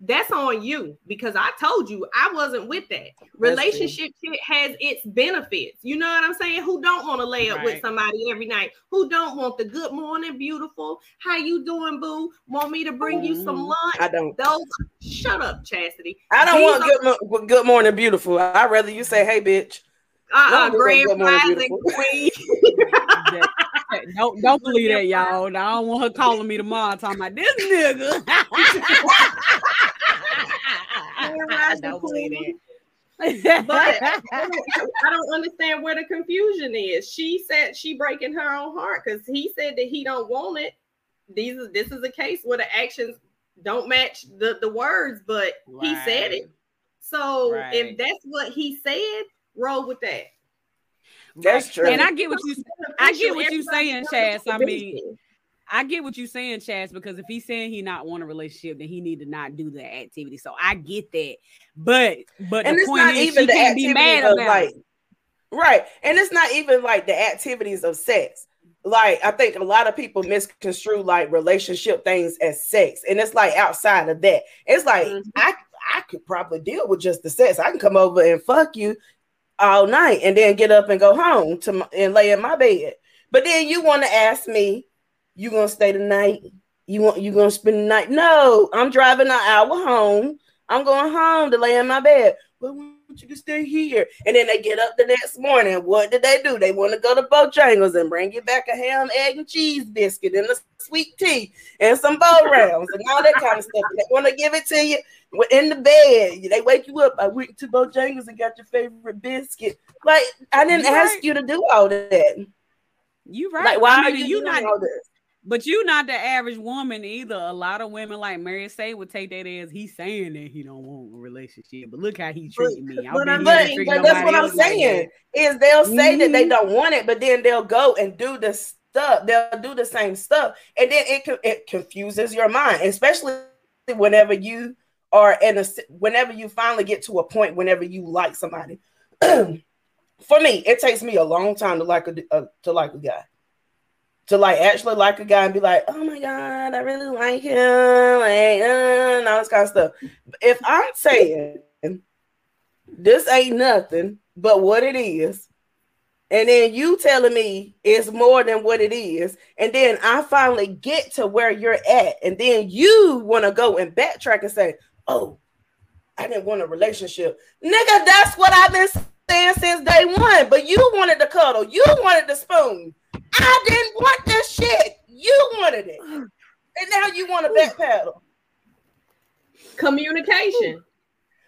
that's on you because I told you I wasn't with that. Relationship shit has its benefits. You know what I'm saying? Who don't want to lay up right. with somebody every night? Who don't want the good morning, beautiful? How you doing, boo? Want me to bring mm-hmm. you some mm-hmm. lunch? I don't. Those shut up, Chastity. I don't These want are- good, good morning, beautiful. I'd rather you say, hey, bitch. Uh-uh, grand rising queen. don't don't believe that, y'all. I don't want her calling me tomorrow talking about this nigga. I don't believe that. but I don't understand where the confusion is. She said she breaking her own heart because he said that he don't want it. These this is a case where the actions don't match the the words, but right. he said it. So right. if that's what he said, roll with that. That's true. And I get what you I get what you saying, Chaz. I mean, I get what you're saying, Chaz, because if he's saying he not want a relationship, then he need to not do the activity. So I get that. But but and the point is she can't be mad about like, it. Right. And it's not even like the activities of sex. Like I think a lot of people misconstrue like relationship things as sex. And it's like outside of that. It's like mm-hmm. I I could probably deal with just the sex. I can come over and fuck you all night and then get up and go home to my, and lay in my bed. But then you want to ask me you gonna stay the night? You want you gonna spend the night? No, I'm driving an hour home. I'm going home to lay in my bed. But why don't stay here? And then they get up the next morning. What did they do? They want to go to Bojangles and bring you back a ham, egg, and cheese biscuit and a sweet tea and some bow rounds and all that kind of stuff. They want to give it to you in the bed. They wake you up. I went to Bojangles and got your favorite biscuit. Like I didn't you ask right. you to do all that. You right. Like why I mean, are you, you not all this? But you not the average woman either. A lot of women like Mary say would take that as he's saying that he don't want a relationship. But look how he treating me. But, but, but that's what I'm saying. Like is they'll say mm-hmm. that they mm-hmm. don't want it, but then they'll go and do the stuff. They'll do the same stuff, and then it it confuses your mind, especially whenever you are in a whenever you finally get to a point whenever you like somebody. For me, it takes me a long time to like a, a to like a guy to like actually like a guy and be like, oh my god, I really like him, like, uh, and all this kind of stuff. If I'm saying this ain't nothing but what it is, and then you telling me it's more than what it is, and then I finally get to where you're at, and then you want to go and backtrack and say, oh, I didn't want a relationship, nigga. That's what I've been saying since day one. But you wanted the cuddle, you wanted the spoon. I didn't want this shit. You wanted it. And now you want to backpedal. Communication.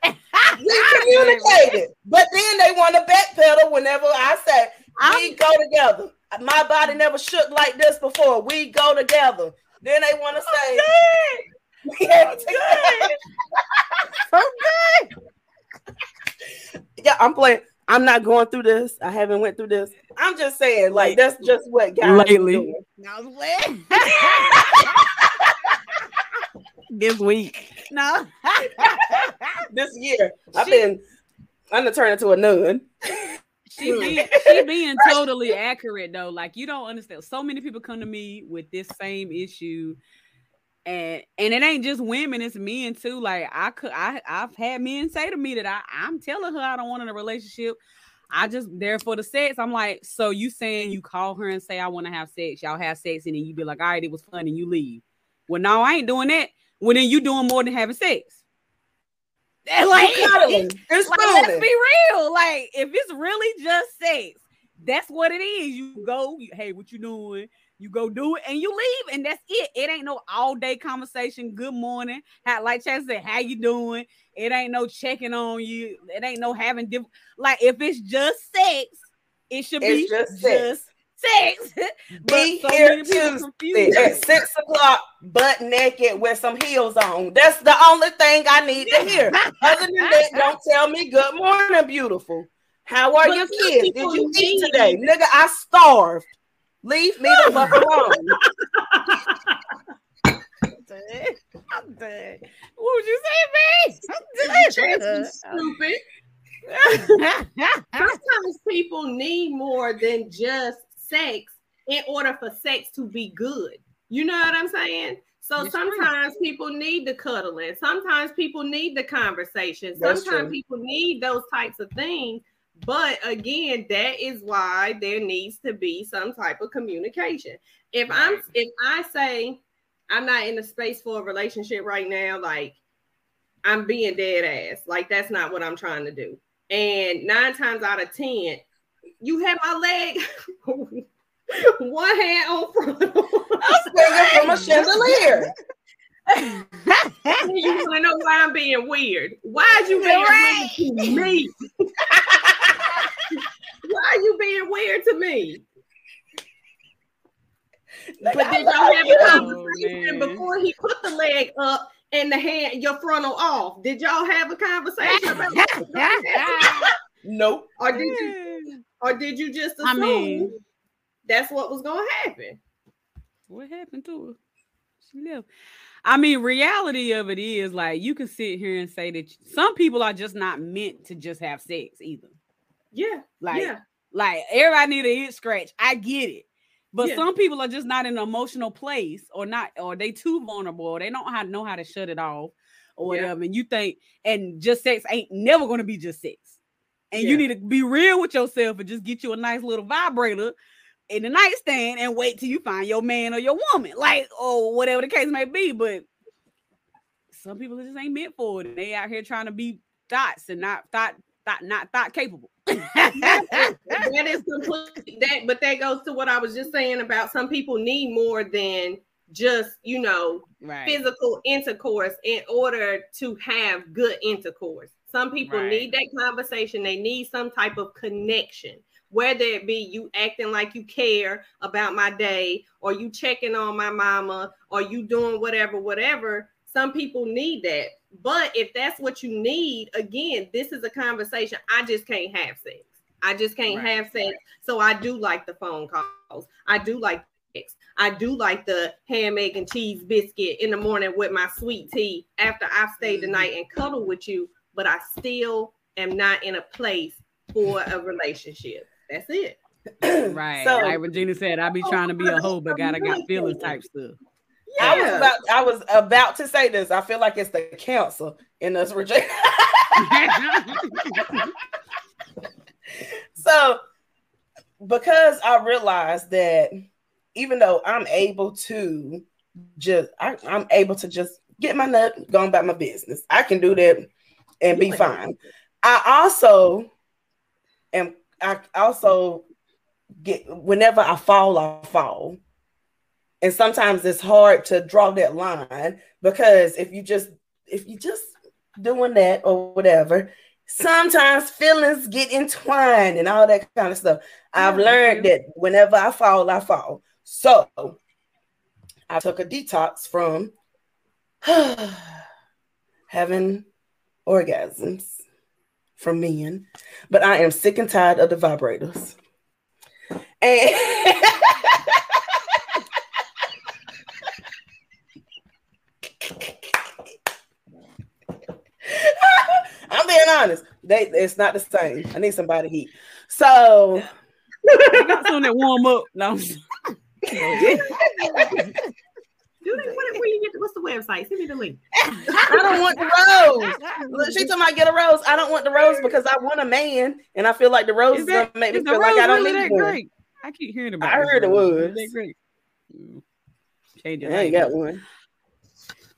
we communicated, but then they want to backpedal whenever I say we go together. My body never shook like this before. We go together. Then they want to say, "We have to." So good. yeah, I'm playing. I'm not going through this. I haven't went through this. I'm just saying, like that's just what guys lately. this week, no, this year I've she, been. I'm gonna turn into a nun. She being, hmm. she being totally accurate though. Like you don't understand. So many people come to me with this same issue and and it ain't just women, it's men too. Like I could I I've had men say to me that I, I'm telling her I don't want in a relationship. I just there for the sex. I'm like, so you saying you call her and say I want to have sex, y'all have sex, and then you be like, all right, it was fun, and you leave. Well, no, I ain't doing that. when then you doing more than having sex. Like, it's like, let's be real. Like, if it's really just sex, that's what it is. You go, hey, what you doing? You go do it and you leave, and that's it. It ain't no all day conversation. Good morning. How, like Chad said, how you doing? It ain't no checking on you. It ain't no having diff- like if it's just sex, it should it's be just, just sex. Be so here Tuesday at six o'clock, butt naked with some heels on. That's the only thing I need to hear. Other than that, don't tell me good morning, beautiful. How are but your kids? Did you eat today? Nigga, I starved. Leave me the fuck alone. I'm dead. What would you say, me? I'm dead. Stupid. Sometimes people need more than just sex in order for sex to be good. You know what I'm saying? So That's sometimes true. people need the cuddling. Sometimes people need the conversation. Sometimes people need those types of things. But again, that is why there needs to be some type of communication. If I'm if I say I'm not in the space for a relationship right now, like I'm being dead ass. Like that's not what I'm trying to do. And nine times out of ten, you have my leg one hand on front. I'm swinging from a chandelier. you want to know why I'm being weird? Why are you being right. weird to me? why are you being weird to me? Like, but did y'all have a conversation oh, before he put the leg up and the hand, your frontal off? Did y'all have a conversation about that? nope. Or did you? Or did you just assume I mean, that's what was going to happen? What happened to her? She left. I mean, reality of it is like you can sit here and say that some people are just not meant to just have sex either. Yeah. Like, yeah. Like everybody need a hit scratch. I get it. But yeah. some people are just not in an emotional place or not, or they too vulnerable, they don't how, know how to shut it off or yeah. whatever. And you think, and just sex ain't never gonna be just sex. And yeah. you need to be real with yourself and just get you a nice little vibrator in the nightstand and wait till you find your man or your woman, like or whatever the case may be. But some people just ain't meant for it. They out here trying to be thoughts and not thought thought not thought capable. that is completely that, but that goes to what I was just saying about some people need more than just you know right. physical intercourse in order to have good intercourse. Some people right. need that conversation. They need some type of connection whether it be you acting like you care about my day or you checking on my mama or you doing whatever whatever some people need that but if that's what you need again this is a conversation i just can't have sex i just can't right. have sex so i do like the phone calls i do like sex i do like the ham egg and cheese biscuit in the morning with my sweet tea after i've stayed the mm-hmm. night and cuddle with you but i still am not in a place for a relationship that's it. right. So, like Regina said, I be trying to be a hoe, but gotta got feelings type stuff. Yeah. I was about I was about to say this. I feel like it's the cancer in us, Regina. so because I realized that even though I'm able to just I, am able to just get my nut going about my business. I can do that and be fine. I also am I also get whenever I fall, I fall. And sometimes it's hard to draw that line because if you just if you just doing that or whatever, sometimes feelings get entwined and all that kind of stuff. I've learned that whenever I fall, I fall. So I took a detox from having orgasms from men, but I am sick and tired of the vibrators. And honest. They it's not the same. I need somebody heat. So I got something that warm up. No. Do they? What, where you get? what's the website? Send me the link. I don't want the rose. She told me I get a rose. I don't want the rose because I want a man, and I feel like the rose is, that, gonna make me feel like I don't really need one. Great? I keep hearing about. I heard it was. Great. Change it. I ain't got one.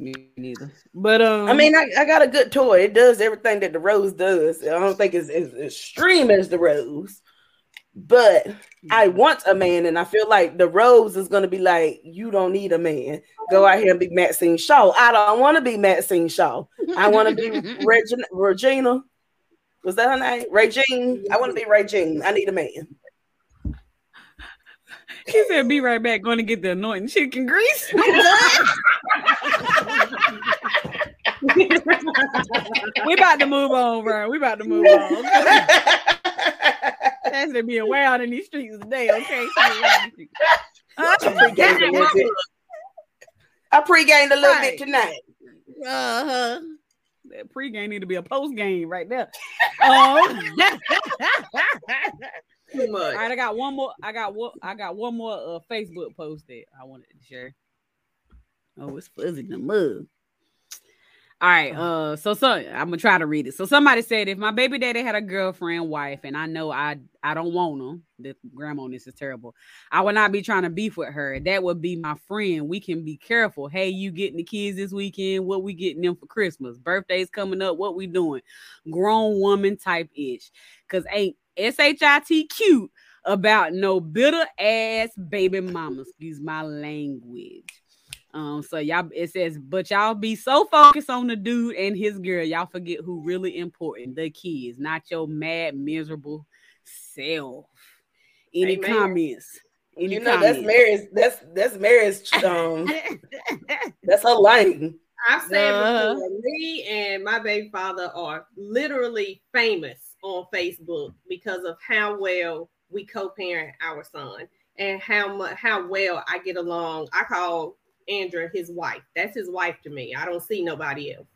Me neither. But um, I mean, I, I got a good toy. It does everything that the rose does. I don't think it's as extreme as the rose, but I want a man, and I feel like the rose is gonna be like, you don't need a man. Go out here and be Maxine Shaw. I don't want to be Maxine Shaw. I want to be Regina. Regina. Was that her name? Regine. I want to be Regine. I need a man. He said, "Be right back. Going to get the anointing chicken grease." we about to move on, bro. We about to move on. That's going to be away out in these streets today, okay? I pre-gamed a little bit. I pre-gamed a little right. bit tonight. Uh huh. That pre-game need to be a post-game right there. Um, Too much. All right, I got one more. I got one. I got one more uh, Facebook post that I wanted to share. Oh, it's fuzzy the mug. All right. Uh, so so I'm gonna try to read it. So somebody said if my baby daddy had a girlfriend, wife, and I know I I don't want them, the grandma this is terrible. I would not be trying to beef with her. That would be my friend. We can be careful. Hey, you getting the kids this weekend? What we getting them for Christmas? Birthdays coming up. What we doing? Grown woman type ish. Cause ain't shit cute about no bitter ass baby mama. Excuse my language. Um, so y'all it says, but y'all be so focused on the dude and his girl, y'all forget who really important, the kids, not your mad, miserable self. Any Amen. comments? Any you know comments? that's Mary's that's that's Mary's um that's her line. I've said uh, before, me and my baby father are literally famous on Facebook because of how well we co-parent our son and how much how well I get along. I call Andrea his wife. That's his wife to me. I don't see nobody else.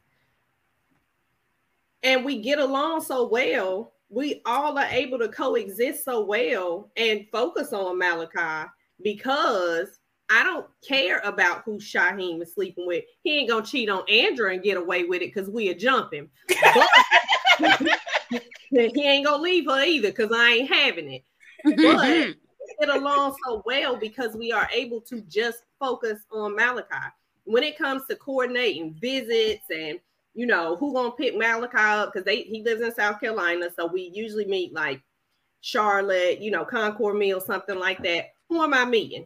And we get along so well. We all are able to coexist so well and focus on Malachi because I don't care about who Shaheem is sleeping with. He ain't gonna cheat on Andrea and get away with it because we are jumping. he ain't gonna leave her either because I ain't having it. But mhm. get along so well because we are able to just focus on Malachi. When it comes to coordinating visits and you know who gonna pick Malachi up because they he lives in South Carolina, so we usually meet like Charlotte, you know, Concord Mill, something like that. Who am I meeting?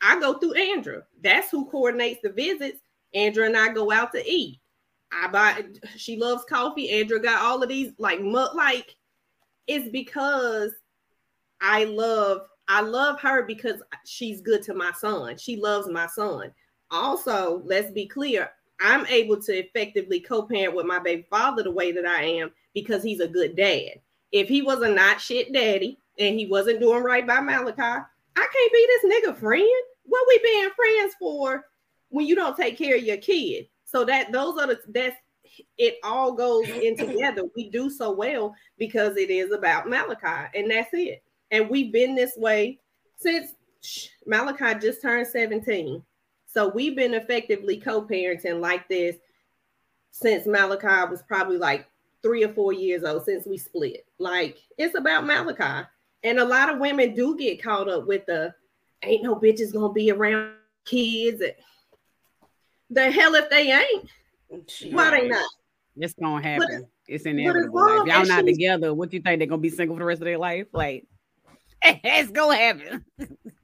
I go through Andrea. That's who coordinates the visits. Andrea and I go out to eat. I buy. She loves coffee. Andrea got all of these like like. It's because I love I love her because she's good to my son. She loves my son. Also, let's be clear, I'm able to effectively co-parent with my baby father the way that I am because he's a good dad. If he was a not shit daddy and he wasn't doing right by Malachi, I can't be this nigga friend. What we being friends for when you don't take care of your kid? So that those are the that's it all goes in together. We do so well because it is about Malachi, and that's it. And we've been this way since Malachi just turned 17. So we've been effectively co-parenting like this since Malachi was probably like three or four years old since we split. Like it's about Malachi. And a lot of women do get caught up with the ain't no bitches gonna be around kids. The hell if they ain't. Why they not? It's gonna happen. But, it's inevitable. If y'all not together, what do you think they're gonna be single for the rest of their life? Like it's gonna happen.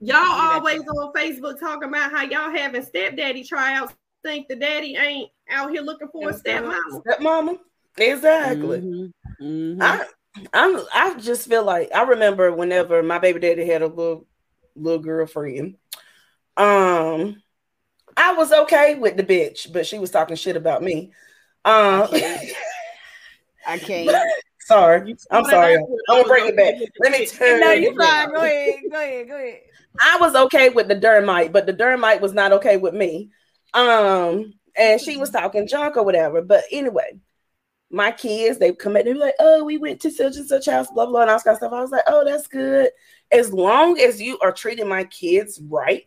Y'all always on Facebook talking about how y'all having stepdaddy tryouts. Think the daddy ain't out here looking for a stepmama. Stepmama, exactly. Mm-hmm. Mm-hmm. I, I'm. I just feel like I remember whenever my baby daddy had a little little girlfriend. Um, I was okay with the bitch, but she was talking shit about me. Um, I can't. Sorry, I'm sorry. I'm gonna bring it back. Let me turn. No, you fine. Go ahead. Go ahead. Go ahead. I was okay with the dermite, but the dermite was not okay with me. Um, and she was talking junk or whatever. But anyway, my kids they come and be like, "Oh, we went to such and such house, blah blah," and all kind of stuff. I was like, "Oh, that's good." As long as you are treating my kids right,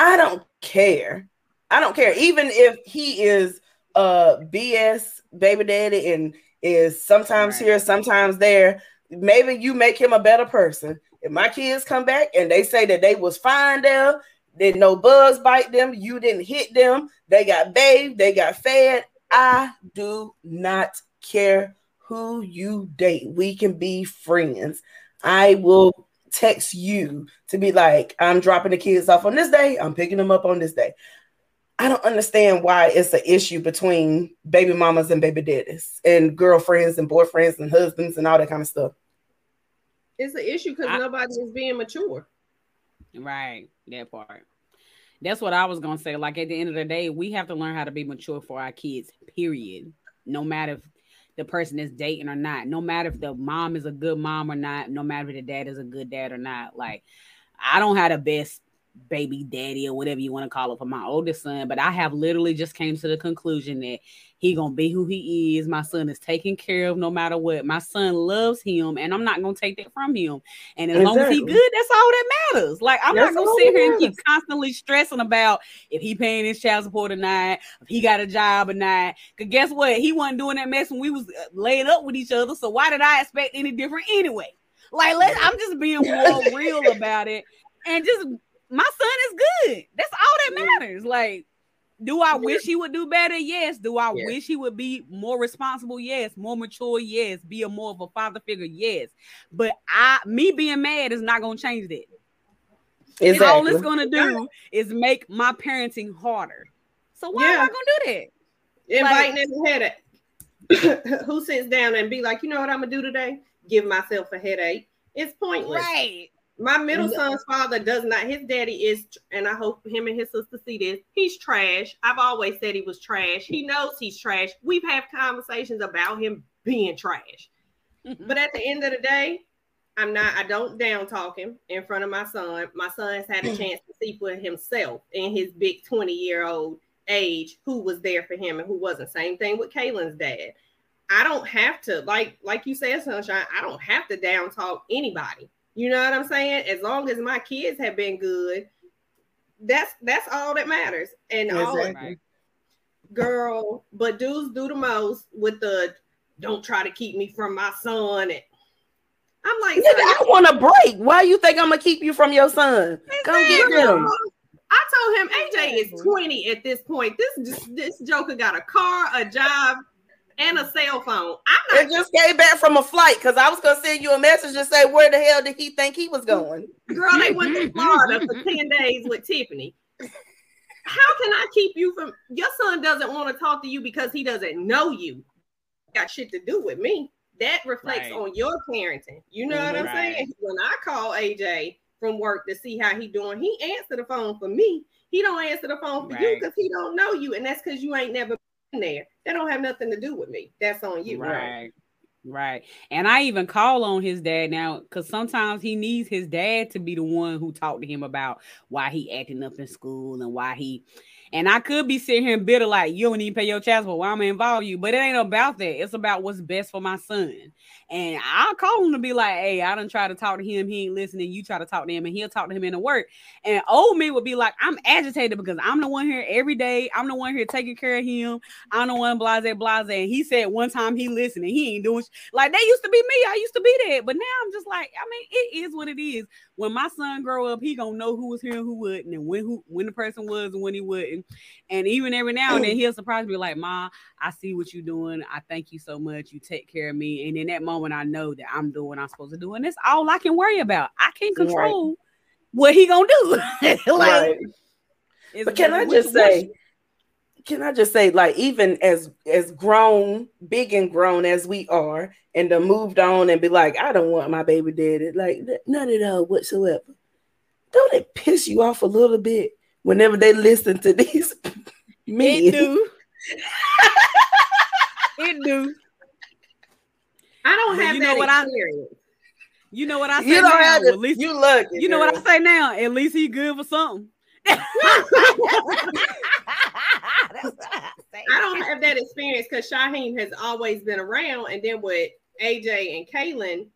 I don't care. I don't care. Even if he is uh BS baby daddy and is sometimes right. here, sometimes there. Maybe you make him a better person. If my kids come back and they say that they was fine there, Did no bugs bite them? You didn't hit them. They got bathed, they got fed. I do not care who you date. We can be friends. I will text you to be like, I'm dropping the kids off on this day, I'm picking them up on this day. I don't understand why it's an issue between baby mamas and baby daddies and girlfriends and boyfriends and husbands and all that kind of stuff. It's an issue because nobody is being mature. Right, that part. That's what I was gonna say. Like at the end of the day, we have to learn how to be mature for our kids. Period. No matter if the person is dating or not. No matter if the mom is a good mom or not. No matter if the dad is a good dad or not. Like I don't have the best baby daddy or whatever you want to call it for my oldest son but i have literally just came to the conclusion that he gonna be who he is. My son is taken care of no matter what. My son loves him and i'm not gonna take that from him. And as exactly. long as he good that's all that matters. Like i'm that's not gonna sit here and keep constantly stressing about if he paying his child support or not if he got a job or not. Because guess what? He wasn't doing that mess when we was uh, laying up with each other so why did i expect any different anyway? Like let's—I'm just being more real about it and just my son is good. That's all that matters. Like, do I wish he would do better? Yes. Do I yes. wish he would be more responsible? Yes. More mature? Yes. Be a more of a father figure? Yes. But I, me being mad is not gonna change that. Exactly. all it's gonna do is make my parenting harder. So why yeah. am I gonna do that? Inviting like, headache. Who sits down and be like, you know what I'm gonna do today? Give myself a headache. It's pointless. Right. My middle son's father does not. His daddy is, and I hope him and his sister see this. He's trash. I've always said he was trash. He knows he's trash. We've had conversations about him being trash. but at the end of the day, I'm not. I don't down talk him in front of my son. My son has had a chance to see for himself in his big 20 year old age who was there for him and who wasn't. Same thing with Kaylin's dad. I don't have to like like you said, sunshine. I don't have to down talk anybody. You know what I'm saying? As long as my kids have been good, that's that's all that matters. And exactly. all girl, but dudes do the most with the don't try to keep me from my son. And I'm like, I want a break. Why you think I'm gonna keep you from your son? Come get him. I told him AJ is 20 at this point. This this Joker got a car, a job, and a cell phone. I just came back from a flight because I was gonna send you a message and say where the hell did he think he was going? Girl, they went to Florida for 10 days with Tiffany. How can I keep you from your son doesn't want to talk to you because he doesn't know you? Got shit to do with me. That reflects right. on your parenting. You know what I'm saying? When I call AJ from work to see how he doing, he answer the phone for me. He don't answer the phone for right. you because he don't know you, and that's because you ain't never there. That don't have nothing to do with me. That's on you. Right. Right. And I even call on his dad now because sometimes he needs his dad to be the one who talked to him about why he acting up in school and why he and I could be sitting here bitter like you don't even pay your child support. Why am I involve you? But it ain't about that. It's about what's best for my son. And I'll call him to be like, hey, I don't try to talk to him. He ain't listening. You try to talk to him, and he'll talk to him in the work. And old me would be like, I'm agitated because I'm the one here every day. I'm the one here taking care of him. I'm the one blase blase. And he said one time he listened and he ain't doing sh- like that used to be me. I used to be that. But now I'm just like, I mean, it is what it is. When my son grow up, he gonna know who was here and who wouldn't, and when who when the person was and when he wouldn't. And even every now and then he'll surprise me like, Ma, I see what you're doing. I thank you so much. You take care of me. And in that moment, I know that I'm doing what I'm supposed to do. And that's all I can worry about. I can't control right. what he gonna do. like, right. But can I just say, can I just say, like, even as as grown, big and grown as we are, and to moved on and be like, I don't want my baby daddy, like none at all whatsoever. Don't it piss you off a little bit whenever they listen to these men? It do. it do. I don't have you know what experience. I, you know what I say you don't now? Have to, at least you look. You know what I say now? At least he good for something. I don't have that experience because Shaheem has always been around, and then with AJ and Kaylin,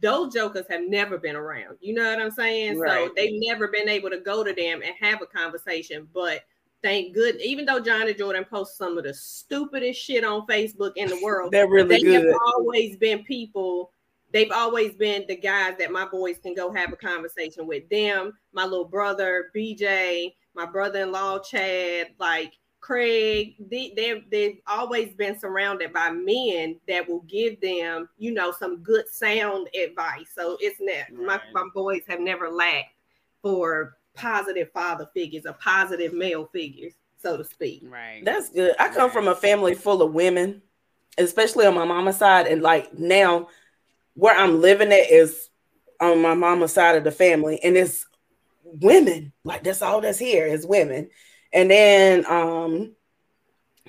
those jokers have never been around. You know what I'm saying? Right. So they've never been able to go to them and have a conversation. But thank good, even though Johnny Jordan posts some of the stupidest shit on Facebook in the world, they're really they good. have always been people they've always been the guys that my boys can go have a conversation with them, my little brother BJ, my brother-in-law Chad, like Craig, they, they they've always been surrounded by men that will give them, you know, some good sound advice. So it's not right. my, my boys have never lacked for positive father figures or positive male figures, so to speak. Right. That's good. I come right. from a family full of women, especially on my mama's side, and like now where I'm living at is on my mama's side of the family, and it's women. Like that's all that's here is women. And then um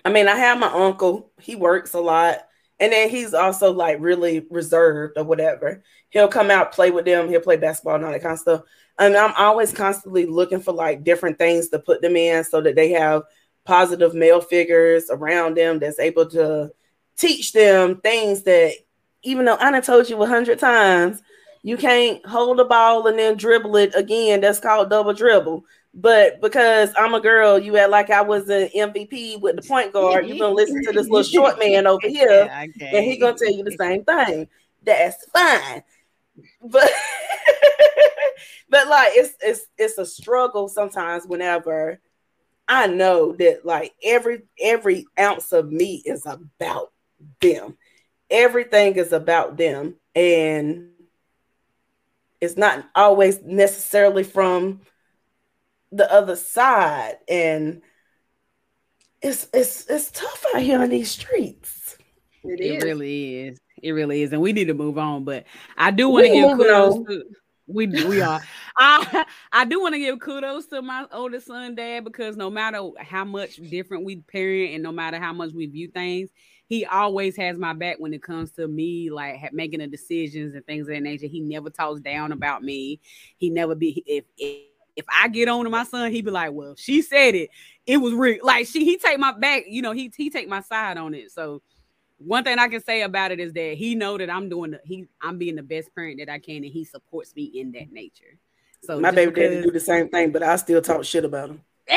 I mean I have my uncle, he works a lot, and then he's also like really reserved or whatever. He'll come out, play with them, he'll play basketball and all that kind of stuff. And I'm always constantly looking for like different things to put them in so that they have positive male figures around them that's able to teach them things that even though I done told you a hundred times, you can't hold the ball and then dribble it again. That's called double dribble. But because I'm a girl, you act like I was an MVP with the point guard. You're gonna listen to this little short man over here, okay. and he gonna tell you the same thing. That's fine. But but like it's it's it's a struggle sometimes whenever I know that like every every ounce of me is about them. Everything is about them. And it's not always necessarily from the other side and it's it's it's tough out here on these streets. It, it really is. it really is and we need to move on but i do want to give kudos to we we are. I i do want to give kudos to my oldest son dad because no matter how much different we parent and no matter how much we view things he always has my back when it comes to me like making the decisions and things of that nature. He never talks down about me. He never be if, if if I get on to my son, he'd be like, "Well, she said it. It was real." Like she, he take my back. You know, he he take my side on it. So one thing I can say about it is that he know that I'm doing the, he I'm being the best parent that I can, and he supports me in that nature. So my baby because, daddy do the same thing, but I still talk shit about him.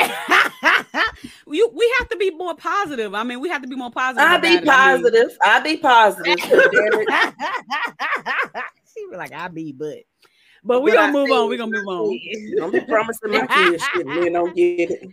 you, we have to be more positive. I mean, we have to be more positive. I be positive. I, mean, I be positive. she be like, I be, but but we're gonna move on. We're gonna move on. Don't be promising my kids shit, man. Don't get it.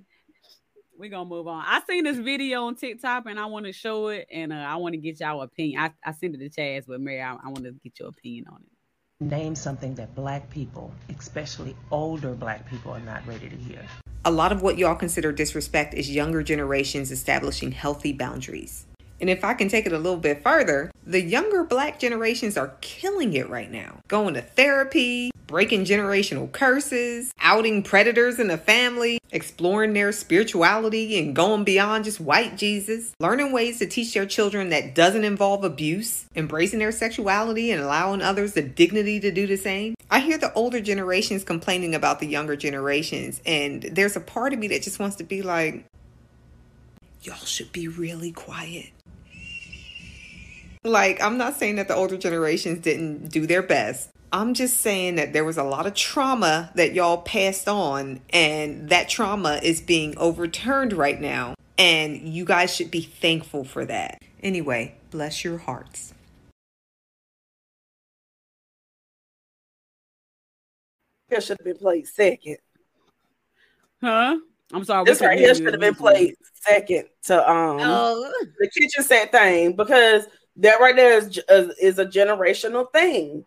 We're gonna move on. I seen this video on TikTok and I want to show it, and uh, I want to get y'all opinion. I, I sent it to Chaz, but Mary, I, I want to get your opinion on it. Name something that black people, especially older black people, are not ready to hear. A lot of what y'all consider disrespect is younger generations establishing healthy boundaries. And if I can take it a little bit further, the younger black generations are killing it right now. Going to therapy, breaking generational curses, outing predators in the family, exploring their spirituality and going beyond just white Jesus, learning ways to teach their children that doesn't involve abuse, embracing their sexuality and allowing others the dignity to do the same. I hear the older generations complaining about the younger generations, and there's a part of me that just wants to be like, y'all should be really quiet. Like, I'm not saying that the older generations didn't do their best. I'm just saying that there was a lot of trauma that y'all passed on, and that trauma is being overturned right now. And you guys should be thankful for that. Anyway, bless your hearts. It should have been played second. Huh? I'm sorry. This right here should have been played second to um oh. the kitchen set thing because that right there is uh, is a generational thing,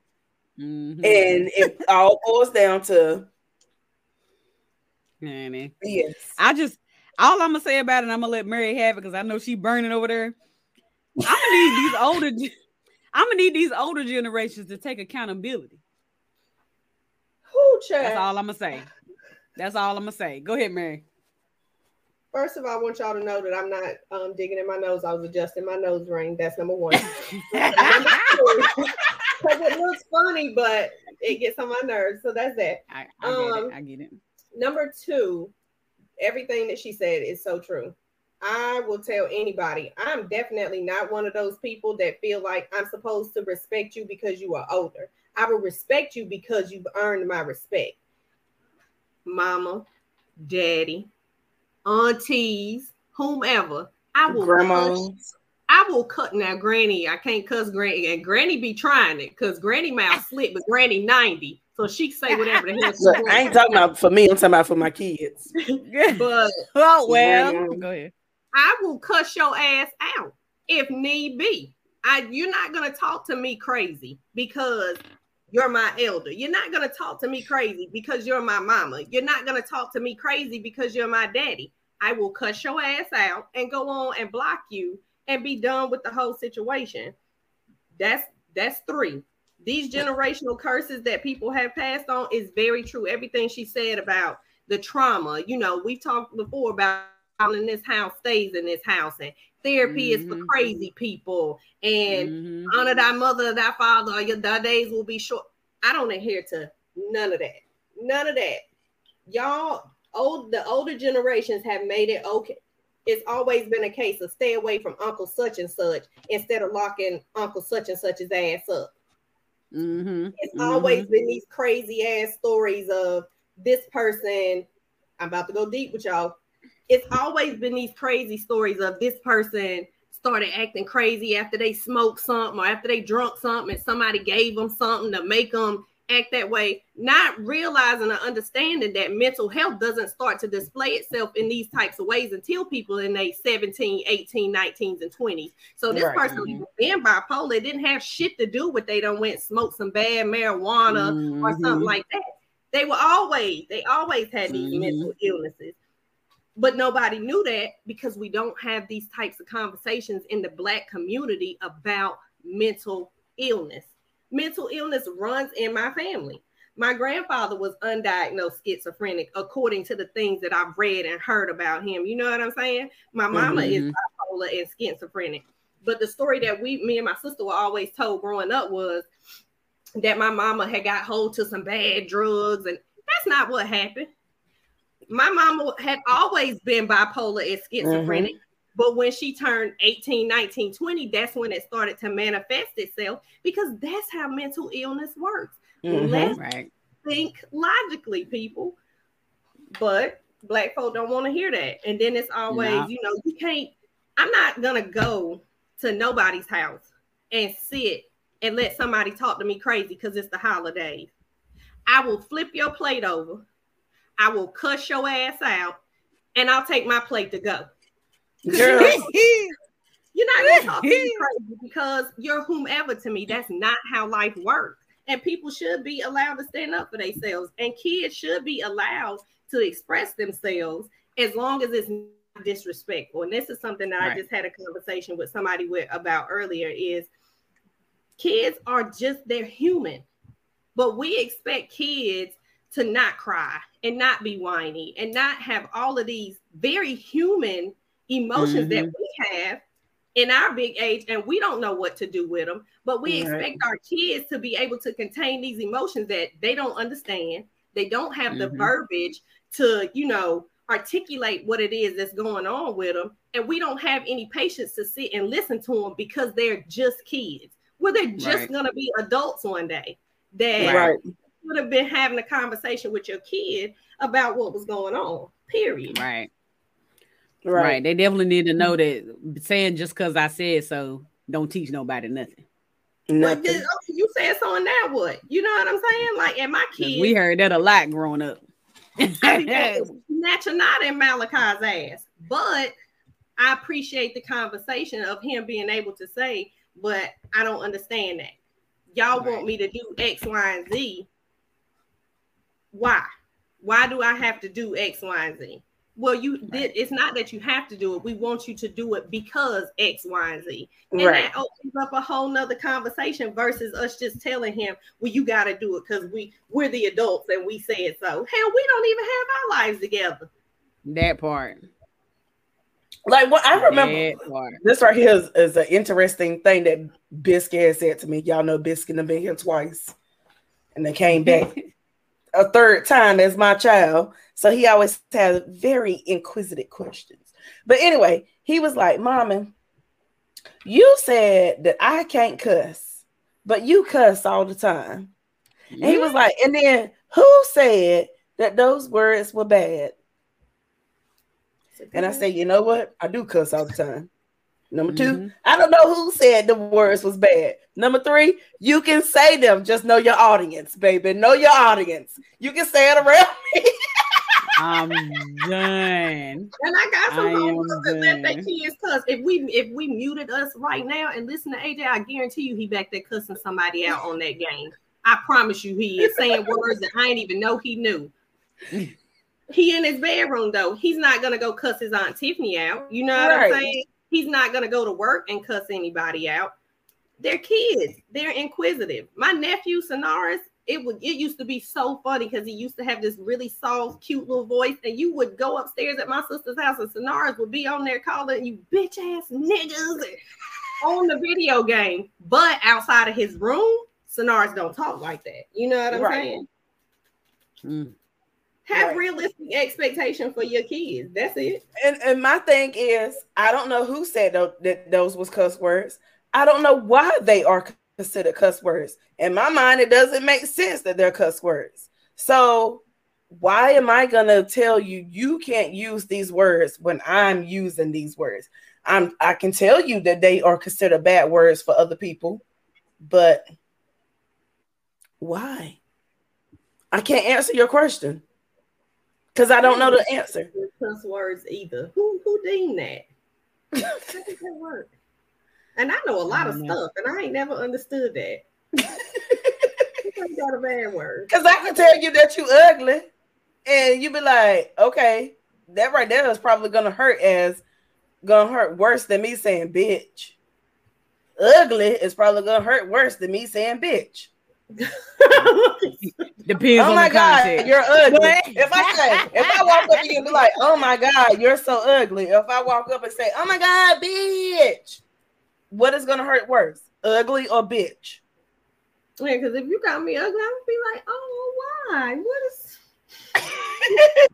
mm-hmm. and it all boils down to. Nanny. Yes. I just all I'm gonna say about it, I'm gonna let Mary have it because I know she burning over there. I'm gonna need these older. I'm gonna need these older generations to take accountability. Who That's all I'm gonna say. That's all I'm gonna say. Go ahead, Mary. First of all, I want y'all to know that I'm not um, digging in my nose. I was adjusting my nose ring. That's number one. Because it looks funny, but it gets on my nerves. So that's that. I, I um, get it. Um, I get it. Number two, everything that she said is so true. I will tell anybody, I'm definitely not one of those people that feel like I'm supposed to respect you because you are older. I will respect you because you've earned my respect. Mama, daddy, aunties, whomever, I will grandmas. I will cut now, Granny. I can't cuss Granny, and Granny be trying it because Granny mouth slick, but Granny ninety, so she say whatever the hell. Look, I ain't talking about for me. I'm talking about for my kids. but oh well, go ahead. I will cuss your ass out if need be. I you're not gonna talk to me crazy because you're my elder. You're not gonna talk to me crazy because you're my mama. You're not gonna talk to me crazy because you're my daddy. I will cuss your ass out and go on and block you and be done with the whole situation. That's that's three. These generational curses that people have passed on is very true. Everything she said about the trauma, you know, we've talked before about in this house stays in this house and therapy mm-hmm. is for mm-hmm. crazy people and mm-hmm. honor thy mother thy father your thy days will be short i don't adhere to none of that none of that y'all old the older generations have made it okay it's always been a case of stay away from uncle such and such instead of locking uncle such and such's ass up mm-hmm. it's mm-hmm. always been these crazy ass stories of this person i'm about to go deep with y'all it's always been these crazy stories of this person started acting crazy after they smoked something or after they drunk something and somebody gave them something to make them act that way, not realizing or understanding that mental health doesn't start to display itself in these types of ways until people in their 17, 18, 19s, and 20s. So this right. person mm-hmm. being bipolar didn't have shit to do with they don't went smoke some bad marijuana mm-hmm. or something mm-hmm. like that. They were always, they always had these mm-hmm. mental illnesses but nobody knew that because we don't have these types of conversations in the black community about mental illness. Mental illness runs in my family. My grandfather was undiagnosed schizophrenic according to the things that i've read and heard about him. You know what i'm saying? My mama mm-hmm. is bipolar and schizophrenic. But the story that we me and my sister were always told growing up was that my mama had got hold to some bad drugs and that's not what happened my mama had always been bipolar and schizophrenic. Mm-hmm. But when she turned 18, 19, 20, that's when it started to manifest itself because that's how mental illness works. Mm-hmm. Let's right. think logically, people. But black folk don't want to hear that. And then it's always, no. you know, you can't, I'm not gonna go to nobody's house and sit and let somebody talk to me crazy because it's the holidays. I will flip your plate over I will cuss your ass out and I'll take my plate to go. Girl. you're not gonna talk to me crazy because you're whomever to me. That's not how life works. And people should be allowed to stand up for themselves, and kids should be allowed to express themselves as long as it's not disrespectful. And this is something that right. I just had a conversation with somebody with about earlier is kids are just they're human, but we expect kids to not cry and not be whiny and not have all of these very human emotions mm-hmm. that we have in our big age and we don't know what to do with them but we right. expect our kids to be able to contain these emotions that they don't understand they don't have mm-hmm. the verbiage to you know articulate what it is that's going on with them and we don't have any patience to sit and listen to them because they're just kids well they're just right. going to be adults one day that right would have been having a conversation with your kid about what was going on. Period. Right. Right. right. They definitely need to know that saying just because I said so don't teach nobody nothing. Nothing. Well, you said so and now what? You know what I'm saying? Like, and my kids. We heard that a lot growing up. Snatching not in Malachi's ass, but I appreciate the conversation of him being able to say, but I don't understand that. Y'all right. want me to do X, Y, and Z, why? Why do I have to do X, Y, and Z? Well, you did. It's not that you have to do it. We want you to do it because X, Y, and Z. And right. that opens up a whole nother conversation versus us just telling him, well, you got to do it because we we're the adults and we said so. Hell, we don't even have our lives together. That part. Like what I remember this right here is, is an interesting thing that Biscuit said to me. Y'all know Biscuit have been here twice. And they came back. a third time as my child. So he always has very inquisitive questions. But anyway, he was like, Mama, you said that I can't cuss, but you cuss all the time. Yeah. And he was like, and then who said that those words were bad? And I said, you know what? I do cuss all the time. Number 2 mm-hmm. I don't know who said the words was bad. Number three, you can say them. Just know your audience, baby. Know your audience. You can say it around me. I'm done. And I got some homies that let their kids cuss. If we if we muted us right now and listen to AJ, I guarantee you he back there cussing somebody out on that game. I promise you he is saying words that I didn't even know he knew. He in his bedroom though. He's not gonna go cuss his aunt Tiffany out. You know what right. I'm saying? He's not gonna go to work and cuss anybody out. They're kids. They're inquisitive. My nephew Sonaris, it would it used to be so funny because he used to have this really soft, cute little voice, and you would go upstairs at my sister's house, and Sonaris would be on there calling you bitch ass niggas on the video game. But outside of his room, Sonaris don't talk like that. You know what I'm right. saying? Mm. Have right. realistic expectation for your kids. That's it. And and my thing is, I don't know who said that those was cuss words. I don't know why they are considered cuss words. In my mind, it doesn't make sense that they're cuss words. So why am I gonna tell you you can't use these words when I'm using these words? I'm I can tell you that they are considered bad words for other people, but why? I can't answer your question because I don't know the answer. Cuss words either. Who who deemed that? How that work? And I know a lot of mm. stuff, and I ain't never understood that. got a bad word. Because I can tell you that you ugly, and you be like, okay, that right there is probably gonna hurt as gonna hurt worse than me saying bitch. Ugly is probably gonna hurt worse than me saying bitch. Depends oh my god, context. you're ugly. if I say, if I walk up to you and be like, oh my god, you're so ugly. If I walk up and say, oh my god, bitch, what is gonna hurt worse, ugly or bitch? Yeah, because if you got me ugly, I'm gonna be like, oh, why? What is?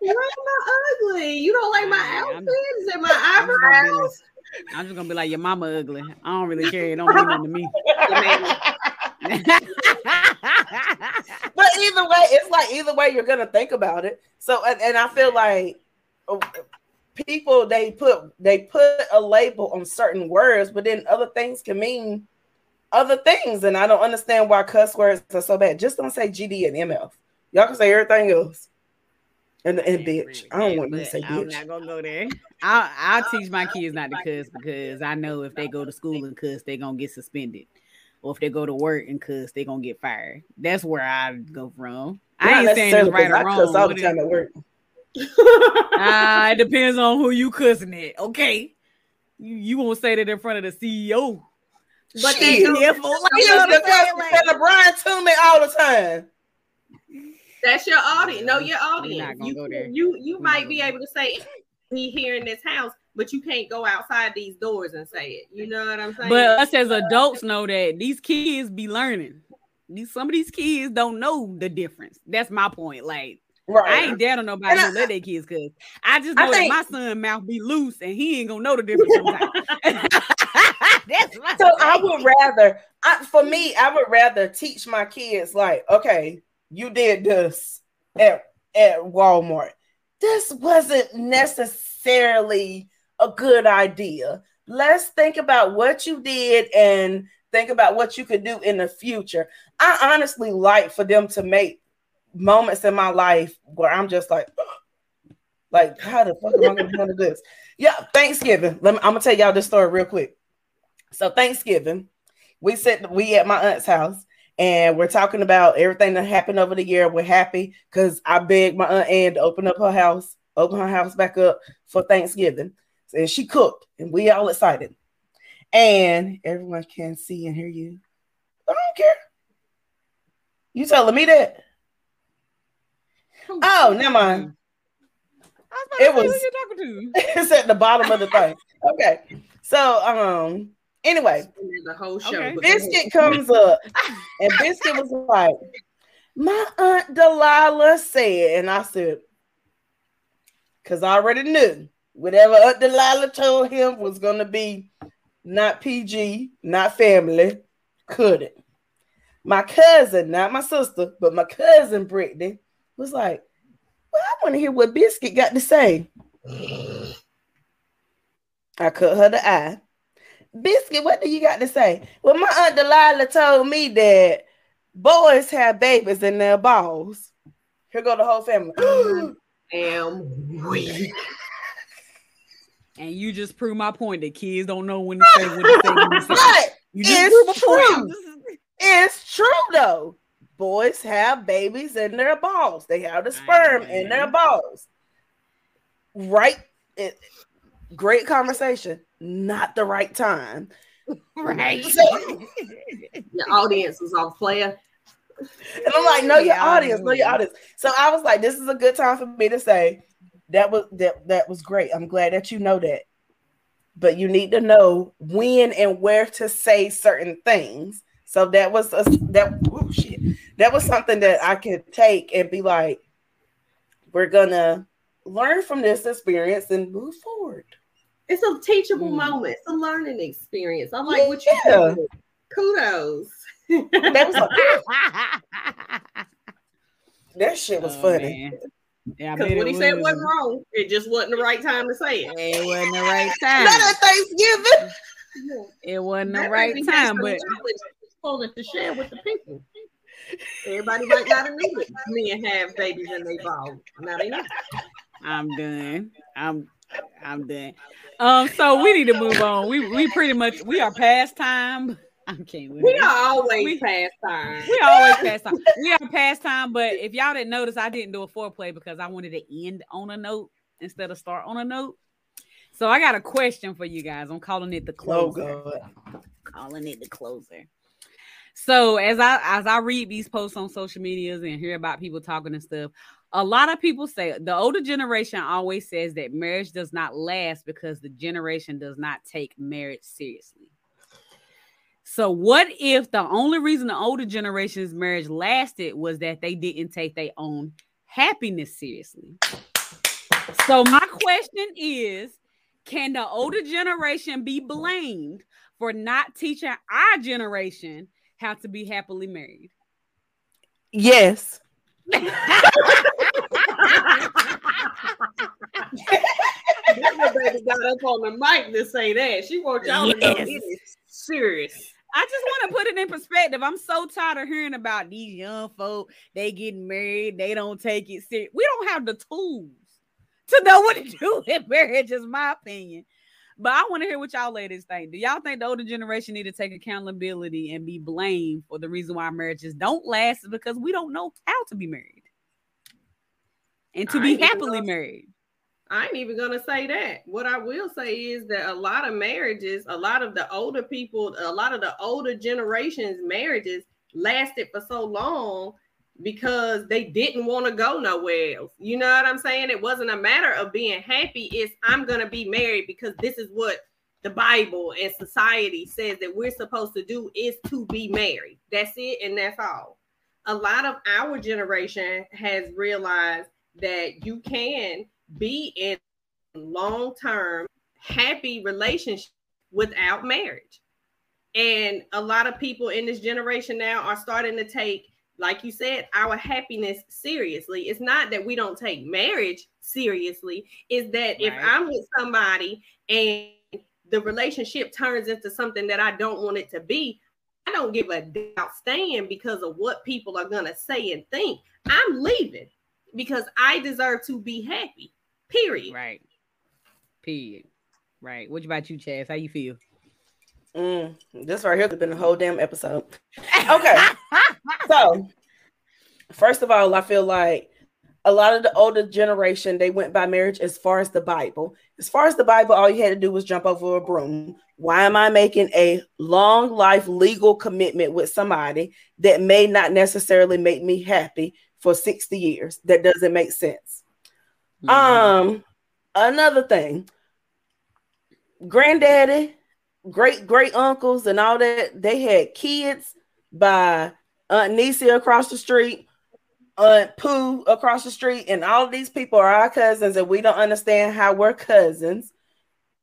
why am I ugly? You don't like my outfit? Is it my eyebrows? I'm just gonna be like, your mama ugly. I don't really care. It don't mean nothing to me. but either way, it's like either way you're gonna think about it. So and, and I feel like oh, people they put they put a label on certain words, but then other things can mean other things, and I don't understand why cuss words are so bad. Just don't say GD and MF. Y'all can say everything else. And, and bitch, I don't want to say bitch. I'm not gonna go there. I'll, I'll teach my kids not to cuss because I know if they go to school and cuss, they're gonna get suspended, or if they go to work and cuss, they're gonna get fired. That's where I go from. Not I ain't saying it's right or wrong. I cuss all the time at work. uh, it depends on who you cussing at. Okay, you, you won't say that in front of the CEO. But they do. Like, you know the Brian Toomey all the time. That's your audience. No, your audience. You, you you might be able to say he here in this house, but you can't go outside these doors and say it. You know what I'm saying? But us as adults know that these kids be learning. These some of these kids don't know the difference. That's my point. Like Right. I ain't dare on nobody to let their kids cuz I just know I think, that my son mouth be loose and he ain't gonna know the difference. so I would rather I, for me, I would rather teach my kids like, okay, you did this at, at Walmart. This wasn't necessarily a good idea. Let's think about what you did and think about what you could do in the future. I honestly like for them to make moments in my life where I'm just like, like, how the fuck am I gonna handle this? Yeah, Thanksgiving. Let me, I'm gonna tell y'all this story real quick. So Thanksgiving, we sit we at my aunt's house and we're talking about everything that happened over the year. We're happy because I begged my aunt Ann to open up her house, open her house back up for Thanksgiving. And she cooked, and we all excited. And everyone can see and hear you. I don't care. You telling me that? Oh, never mind. It was. it's at the bottom of the thing. Okay, so um, anyway, the whole show. Okay. Biscuit comes up, and Biscuit was like, "My aunt Delilah said," and I said, "Cause I already knew whatever Aunt Delilah told him was gonna be not PG, not family, couldn't." My cousin, not my sister, but my cousin Brittany was like, Well, I want to hear what Biscuit got to say. I cut her the eye. Biscuit, what do you got to say? Well, my aunt Delilah told me that boys have babies in their balls. Here go the whole family. am weak. And you just prove my point that kids don't know when to say when to say. When to say. But You just it's prove true. point. It's true though. Boys have babies in their balls. They have the sperm in their balls. Right. It, great conversation. Not the right time. Right. So, Your audience was on player. and I'm like, know your Yeah, audience, know your audience. So I was like, this is a good time for me to say that was that that was great. I'm glad that you know that. But you need to know when and where to say certain things. So that was a that oh shit. That was something that I could take and be like, we're gonna learn from this experience and move forward. It's a teachable Mm. moment. It's a learning experience. I like what you Yeah. did. Kudos. That was a, that shit was Oh, funny. man. Yeah, I Because bet what it he said was. wasn't wrong. It just wasn't the right time to say it. It wasn't the right time. Not time. at Thanksgiving. It wasn't the That right time, but knowledge he's supposed to share with the people. Everybody might not have knew it. Men have babies in their balls. Now they know. I'm done. I'm I'm done. Um, so we need to move on. We we pretty much we are past time. I can't. We it. are always We- past time. We always past time. We are past time, but if y'all didn't notice, I didn't do a foreplay because I wanted to end on a note instead of start on a note. So I got a question for you guys. I'm calling it the Oh closer. god. calling it the closer. So as I as I read these posts on social medias and hear about people talking and stuff, a lot of people say the older generation always says that marriage does not last because the generation does not take marriage seriously. So what if the only reason the older generation's marriage lasted was that they didn't take their own happiness seriously? So my question is, can the older generation be blamed for not teaching our generation how to be happily married? Yes. That baby got up on the mic to say that. She wants y'all to know it is serious. I just want to put it in perspective. I'm so tired of hearing about these young folk. They getting married. They don't take it serious. We don't have the tools to know what to do in marriage, is my opinion. But I want to hear what y'all ladies think. Do y'all think the older generation need to take accountability and be blamed for the reason why marriages don't last is because we don't know how to be married and to I be happily gonna- married? I ain't even gonna say that. What I will say is that a lot of marriages, a lot of the older people, a lot of the older generations' marriages lasted for so long because they didn't want to go nowhere else. You know what I'm saying? It wasn't a matter of being happy. It's I'm gonna be married because this is what the Bible and society says that we're supposed to do is to be married. That's it, and that's all. A lot of our generation has realized that you can be in long term happy relationship without marriage. And a lot of people in this generation now are starting to take, like you said, our happiness seriously. It's not that we don't take marriage seriously, is that if I'm with somebody and the relationship turns into something that I don't want it to be, I don't give a doubt stand because of what people are gonna say and think. I'm leaving because I deserve to be happy. Period. Right. Period. Right. What about you, Chaz? How you feel? Mm, this right here could have been a whole damn episode. Okay. So, first of all, I feel like a lot of the older generation they went by marriage as far as the Bible. As far as the Bible, all you had to do was jump over a broom. Why am I making a long life legal commitment with somebody that may not necessarily make me happy for 60 years? That doesn't make sense. Mhm. Um, another thing, granddaddy, great great uncles, and all that, they had kids by Aunt Nisi across the street, Aunt Pooh across the street, and all of these people are our cousins, and we don't understand how we're cousins.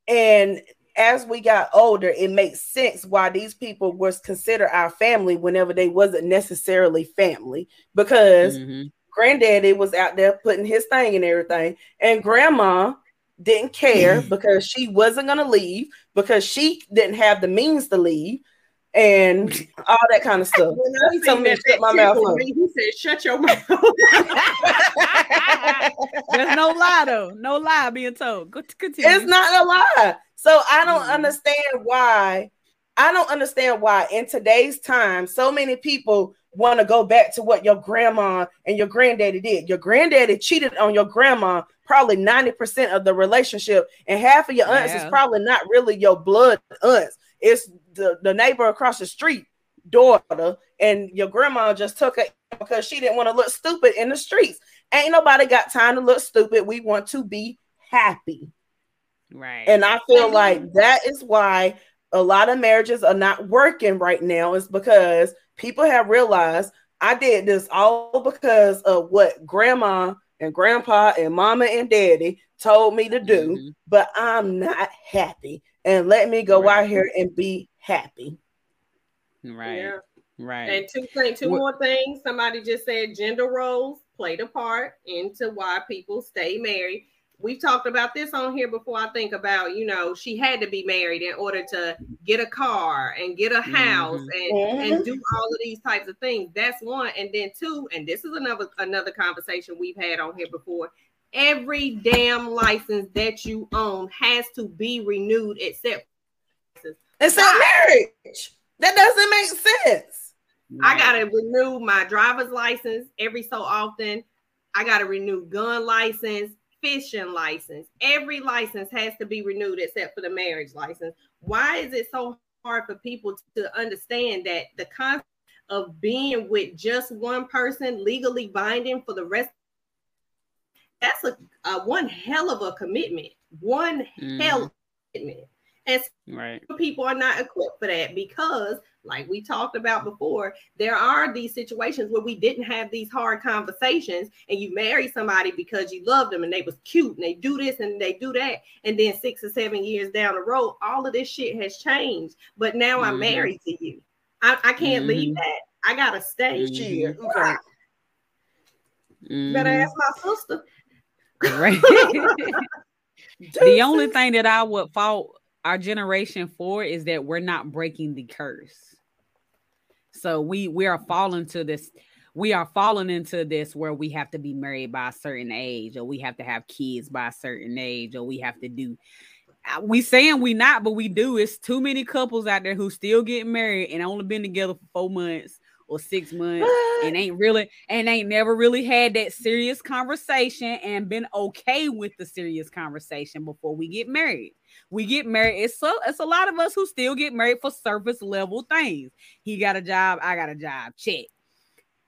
And as we got older, it makes sense why these people was considered our family whenever they wasn't necessarily family because Mhm. granddaddy was out there putting his thing and everything, and grandma didn't care because she wasn't going to leave because she didn't have the means to leave and all that kind of stuff. he told me to shut my mouth up. He said, "Shut your mouth." There's no lie though. No lie being told. Go to continue. It's not a lie. So I don't mm-hmm. understand why. I don't understand why in today's time so many people want to go back to what your grandma and your granddaddy did. Your granddaddy cheated on your grandma probably 90% of the relationship, and half of your aunts yeah. is probably not really your blood aunts. It's the, the neighbor across the street daughter, and your grandma just took it because she didn't want to look stupid in the streets. Ain't nobody got time to look stupid. We want to be happy. Right. And I feel like that is why a lot of marriages are not working right now, is because people have realized I did this all because of what grandma and grandpa and mama and daddy told me to do, mm-hmm. but I'm not happy. And let me go right. out here and be happy. Right. Yeah. Right. And two things, two what? more things. Somebody just said gender roles played a part into why people stay married we've talked about this on here before. I think about, you know, she had to be married in order to get a car and get a house mm-hmm. and, and mm-hmm. do all of these types of things. That's one. And then two, and this is another another conversation we've had on here before. Every damn license that you own has to be renewed except except marriage. That doesn't make sense. I gotta renew my driver's license every so often. I gotta renew gun license fishing license. Every license has to be renewed except for the marriage license. Why is it so hard for people to understand that the concept of being with just one person legally binding for the rest? That's a, a one hell of a commitment. One mm. hell of a commitment. And right. people are not equipped for that because like we talked about before, there are these situations where we didn't have these hard conversations, and you marry somebody because you loved them and they was cute and they do this and they do that, and then six or seven years down the road, all of this shit has changed. But now mm-hmm. I'm married to you. I, I can't mm-hmm. leave that. I gotta stay mm-hmm. here. Okay. Mm-hmm. Better ask my sister. Right. the only thing that I would fault our generation four is that we're not breaking the curse. So we we are falling to this we are falling into this where we have to be married by a certain age or we have to have kids by a certain age or we have to do uh, we saying we not but we do. It's too many couples out there who still getting married and only been together for four months or six months and ain't really and ain't never really had that serious conversation and been okay with the serious conversation before we get married we get married. It's so it's a lot of us who still get married for surface level things. He got a job, I got a job. Check.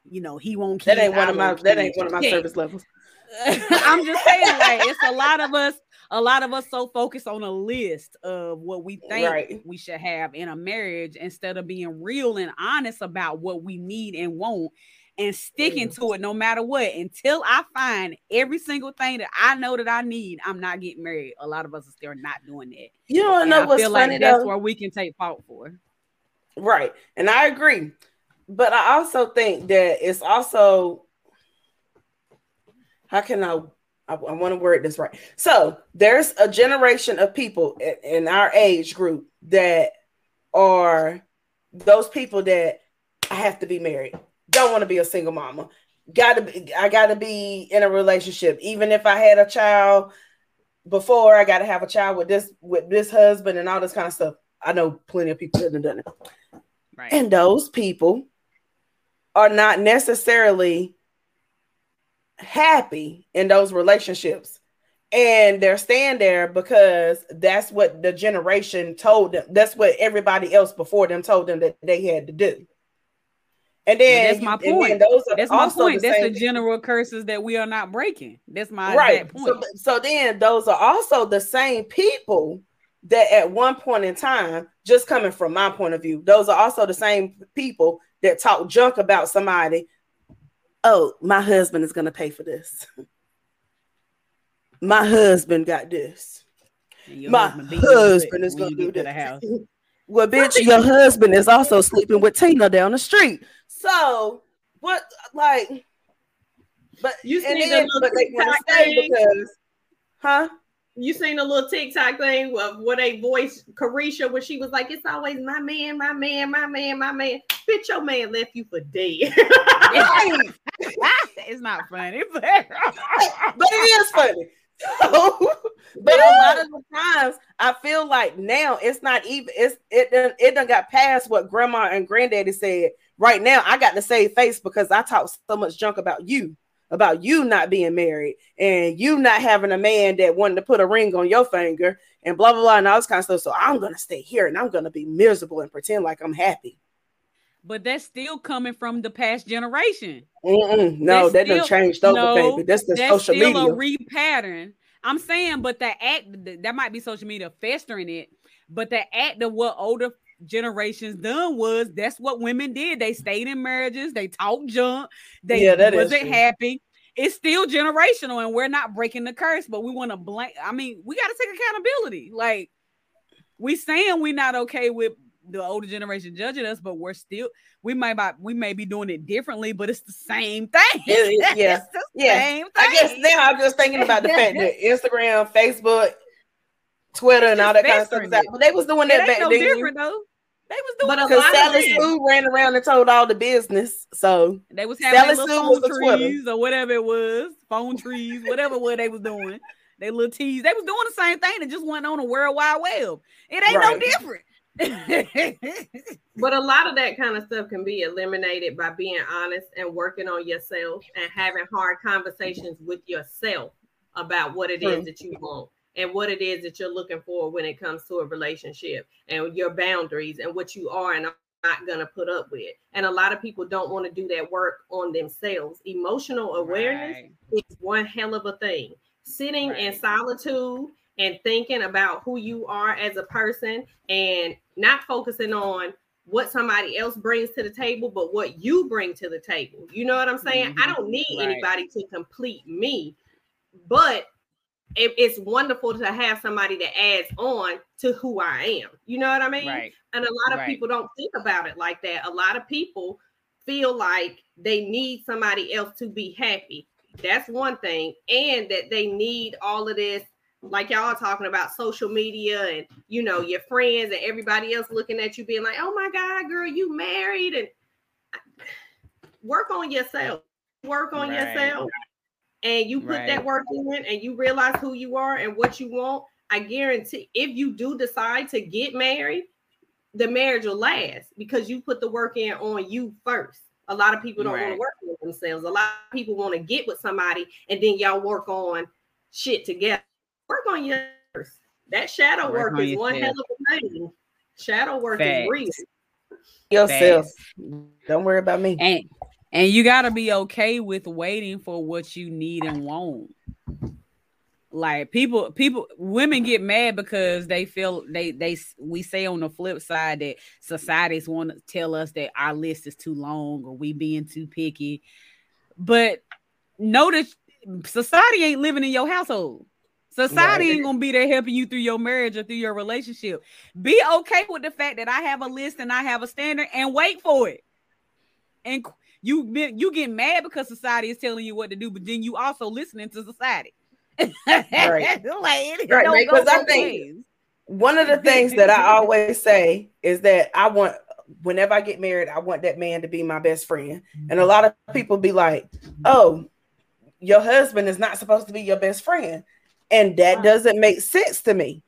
You know, he won't. That ain't one of my. That ain't one of my check. service levels. I'm just saying, like it's a lot of us. A lot of us so focused on a list of what we think right. we should have in a marriage instead of being real and honest about what we need and want and sticking to it no matter what until I find every single thing that I know that I need. I'm not getting married. A lot of us are still not doing that. You don't and know I what's feel funny like that's where we can take fault for. Right, and I agree, but I also think that it's also how can I I, I, want to word this right. So there's a generation of people in, in our age group that are those people that I have to be married don't want to be a single mama. Gotta be, I gotta be in a relationship. Even if I had a child before, I gotta have a child with this with this husband and all this kind of stuff. I know plenty of people that have done it. Right. And those people are not necessarily happy in those relationships. And they're staying there because that's what the generation told them. That's what everybody else before them told them that they had to do. And then that's my point. those are that's my point. The that's the general curses that we are not breaking. That's my right. point. So, so then those are also the same people that at one point in time, just coming from my point of view, those are also the same people that talk junk about somebody. Oh, my husband is gonna pay for this. My husband got this. My husband, husband is gonna do this. Well, bitch, your husband is also sleeping with Tina down the street. So what like but you see then, but they want to stay because huh? You seen a little TikTok thing of what a voice Carisha when she was like, "It's always my man, my man, my man, my man." Bitch, your man left you for dead. it's not funny, but, but it is funny. but a lot of the times I feel like now it's not even it's it done, it done got past what grandma and granddaddy said. Right now, I got to save face because I talk so much junk about you, about you not being married and you not having a man that wanted to put a ring on your finger and blah blah blah and all this kind of stuff. So I'm gonna stay here and I'm gonna be miserable and pretend like I'm happy. But that's still coming from the past generation. Mm-mm, no, that didn't change over, no, baby. That's the that's social still media. a repattern. I'm saying, but the act that might be social media festering it, but the act of what older generations done was that's what women did. They stayed in marriages, they talked junk, they yeah, wasn't happy. It's still generational, and we're not breaking the curse, but we want to blame. I mean, we got to take accountability. Like we saying we're not okay with the older generation judging us, but we're still we might not, we may be doing it differently, but it's the same thing. It, yeah, yeah. I guess now I'm just thinking about the fact that Instagram, Facebook, Twitter, and all that kind of stuff. Out. But they was doing that back no then. Different though. They was doing because Sally Sue ran around and told all the business. So they was having Sally phone trees or whatever it was, phone trees, whatever what they was doing. They little teas. They was doing the same thing. It just went on a world wide web. It ain't right. no different. But a lot of that kind of stuff can be eliminated by being honest and working on yourself and having hard conversations with yourself about what it is that you want and what it is that you're looking for when it comes to a relationship and your boundaries and what you are and are not going to put up with. And a lot of people don't want to do that work on themselves. Emotional awareness right. is one hell of a thing. Sitting right. in solitude and thinking about who you are as a person and not focusing on what somebody else brings to the table, but what you bring to the table. You know what I'm saying? Mm-hmm. I don't need right. anybody to complete me, but it, it's wonderful to have somebody that adds on to who I am. You know what I mean? Right. And a lot of right. people don't think about it like that. A lot of people feel like they need somebody else to be happy. That's one thing, and that they need all of this like y'all talking about social media and you know your friends and everybody else looking at you being like oh my god girl you married and work on yourself work on right. yourself and you put right. that work in and you realize who you are and what you want i guarantee if you do decide to get married the marriage will last because you put the work in on you first a lot of people don't right. want to work with themselves a lot of people want to get with somebody and then y'all work on shit together work on yours. That shadow work, work is one hell of a thing. Shadow work Facts. is real. Yourself. Facts. Don't worry about me. And and you got to be okay with waiting for what you need and want. Like people, people, women get mad because they feel they they we say on the flip side that societies want to tell us that our list is too long or we being too picky. But notice society ain't living in your household. Society ain't gonna be there helping you through your marriage or through your relationship. Be okay with the fact that I have a list and I have a standard and wait for it. And you you get mad because society is telling you what to do, but then you also listening to society. right, like, right. Because I think one of the things that I always say is that I want whenever I get married, I want that man to be my best friend. And a lot of people be like, "Oh, your husband is not supposed to be your best friend." And that doesn't make sense to me.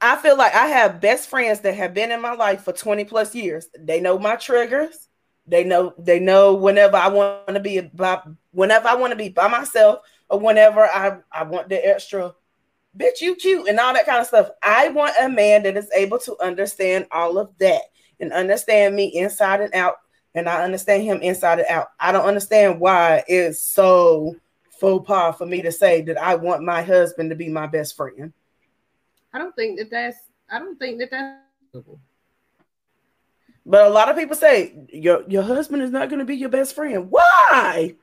I feel like I have best friends that have been in my life for 20 plus years. They know my triggers. They know they know whenever I want to be by whenever I want to be by myself or whenever I, I want the extra bitch you cute and all that kind of stuff. I want a man that is able to understand all of that and understand me inside and out and I understand him inside and out. I don't understand why it's so faux pas for me to say that I want my husband to be my best friend. I don't think that that's. I don't think that that's. But a lot of people say your your husband is not going to be your best friend. Why?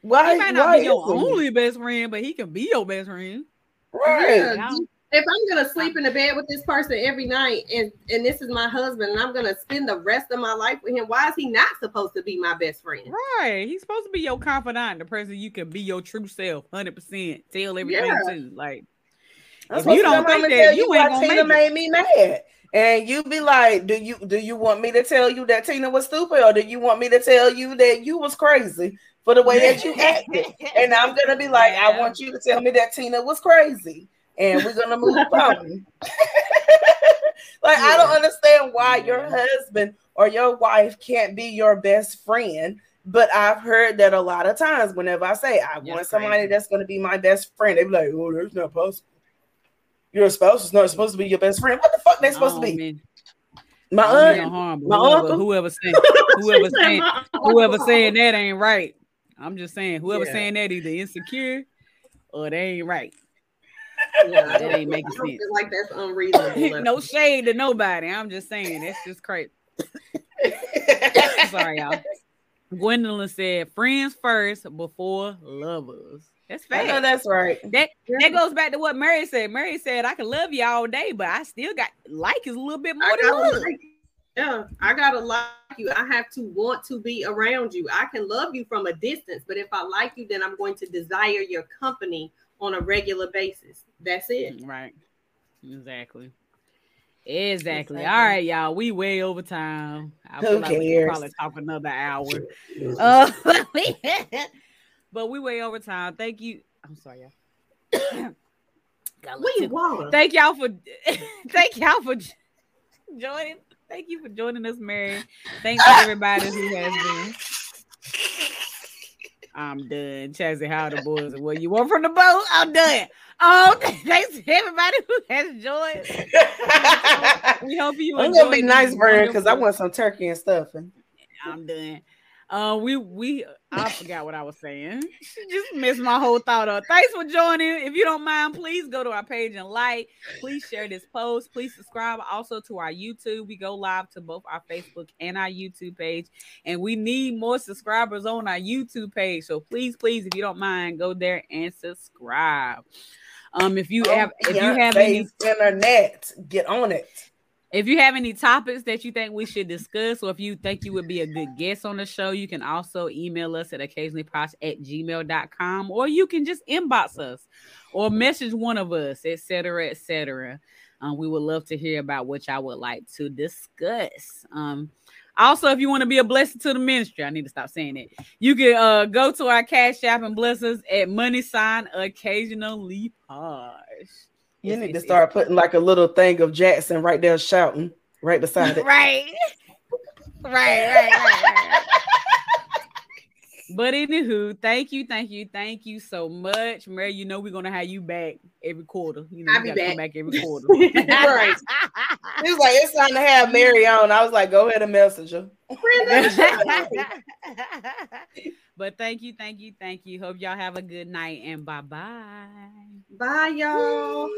Why? He might not why be your only best friend, but he can be your best friend. Right. Yeah if I'm gonna sleep in the bed with this person every night and and this is my husband and I'm gonna spend the rest of my life with him, why is he not supposed to be my best friend? Right. He's supposed to be your confidant, the person you can be your true self, hundred percent. Tell everything yeah. to. Like if you don't think that, you, you ain't gonna Tina made me mad. And you be like, do you do you want me to tell you that Tina was stupid, or do you want me to tell you that you was crazy for the way that you acted? and I'm gonna be like, yeah. I want you to tell me that Tina was crazy, and we're gonna move on. like yeah. I don't understand why your husband or your wife can't be your best friend. But I've heard that a lot of times whenever I say I want somebody that's going to be my best friend, they be like, "Oh, that's not possible." Your spouse is not supposed to be your best friend. What the fuck they supposed oh, to be? Man. My aunt, harm, my whoever, uncle, whoever saying, whoever saying, whoever saying that ain't right. I'm just saying, whoever yeah. saying that either insecure or they ain't right. Yeah, that ain't making sense. Like that's unreasonable. no shade to nobody. I'm just saying that's just crazy. Sorry, y'all. Gwendolyn said, "Friends first before lovers." That's fact. I know that's right. That that goes back to what Mary said. Mary said, "I can love you all day, but I still got like is a little bit more than love." Like, yeah, I gotta like you. I have to want to be around you. I can love you from a distance, but if I like you, then I'm going to desire your company on a regular basis. That's it. Right. Exactly. Exactly. exactly. All right, y'all. We way over time. I Who feel like cares? we can probably talk another hour. Uh, but we way over time. Thank you. I'm sorry, y'all. we water. Thank y'all for thank y'all for joining. Thank you for joining us, Mary. Thanks to everybody who has been. I'm done. Chassie, how the boys? What you want from the boat? I'm done. Oh, thanks to everybody who has joined. we hope you. I'm gonna be nice, Brian, because I want some turkey and stuff. I'm done. Uh, we we I forgot what I was saying. She just missed my whole thought up. Thanks for joining. If you don't mind, please go to our page and like. Please share this post. Please subscribe also to our YouTube. We go live to both our Facebook and our YouTube page, and we need more subscribers on our YouTube page. So please, please, if you don't mind, go there and subscribe. Um, if you have if you have any internet, get on it. If you have any topics that you think we should discuss, or if you think you would be a good guest on the show, you can also email us at occasionallyposh at gmail.com, or you can just inbox us or message one of us, etc. etc. Um, we would love to hear about what y'all would like to discuss. Um, also, if you want to be a blessing to the ministry, I need to stop saying it. You can uh, go to our cash app and bless us at money sign occasionally posh. You need to start putting like a little thing of Jackson right there shouting right beside it. right. right, right, right, right. But anywho, thank you, thank you, thank you so much, Mary. You know we're gonna have you back every quarter. You know, I'll be back. back every quarter. right. He was like, it's time to have Mary on. I was like, go ahead and message her. but thank you, thank you, thank you. Hope y'all have a good night and bye bye. Bye, y'all.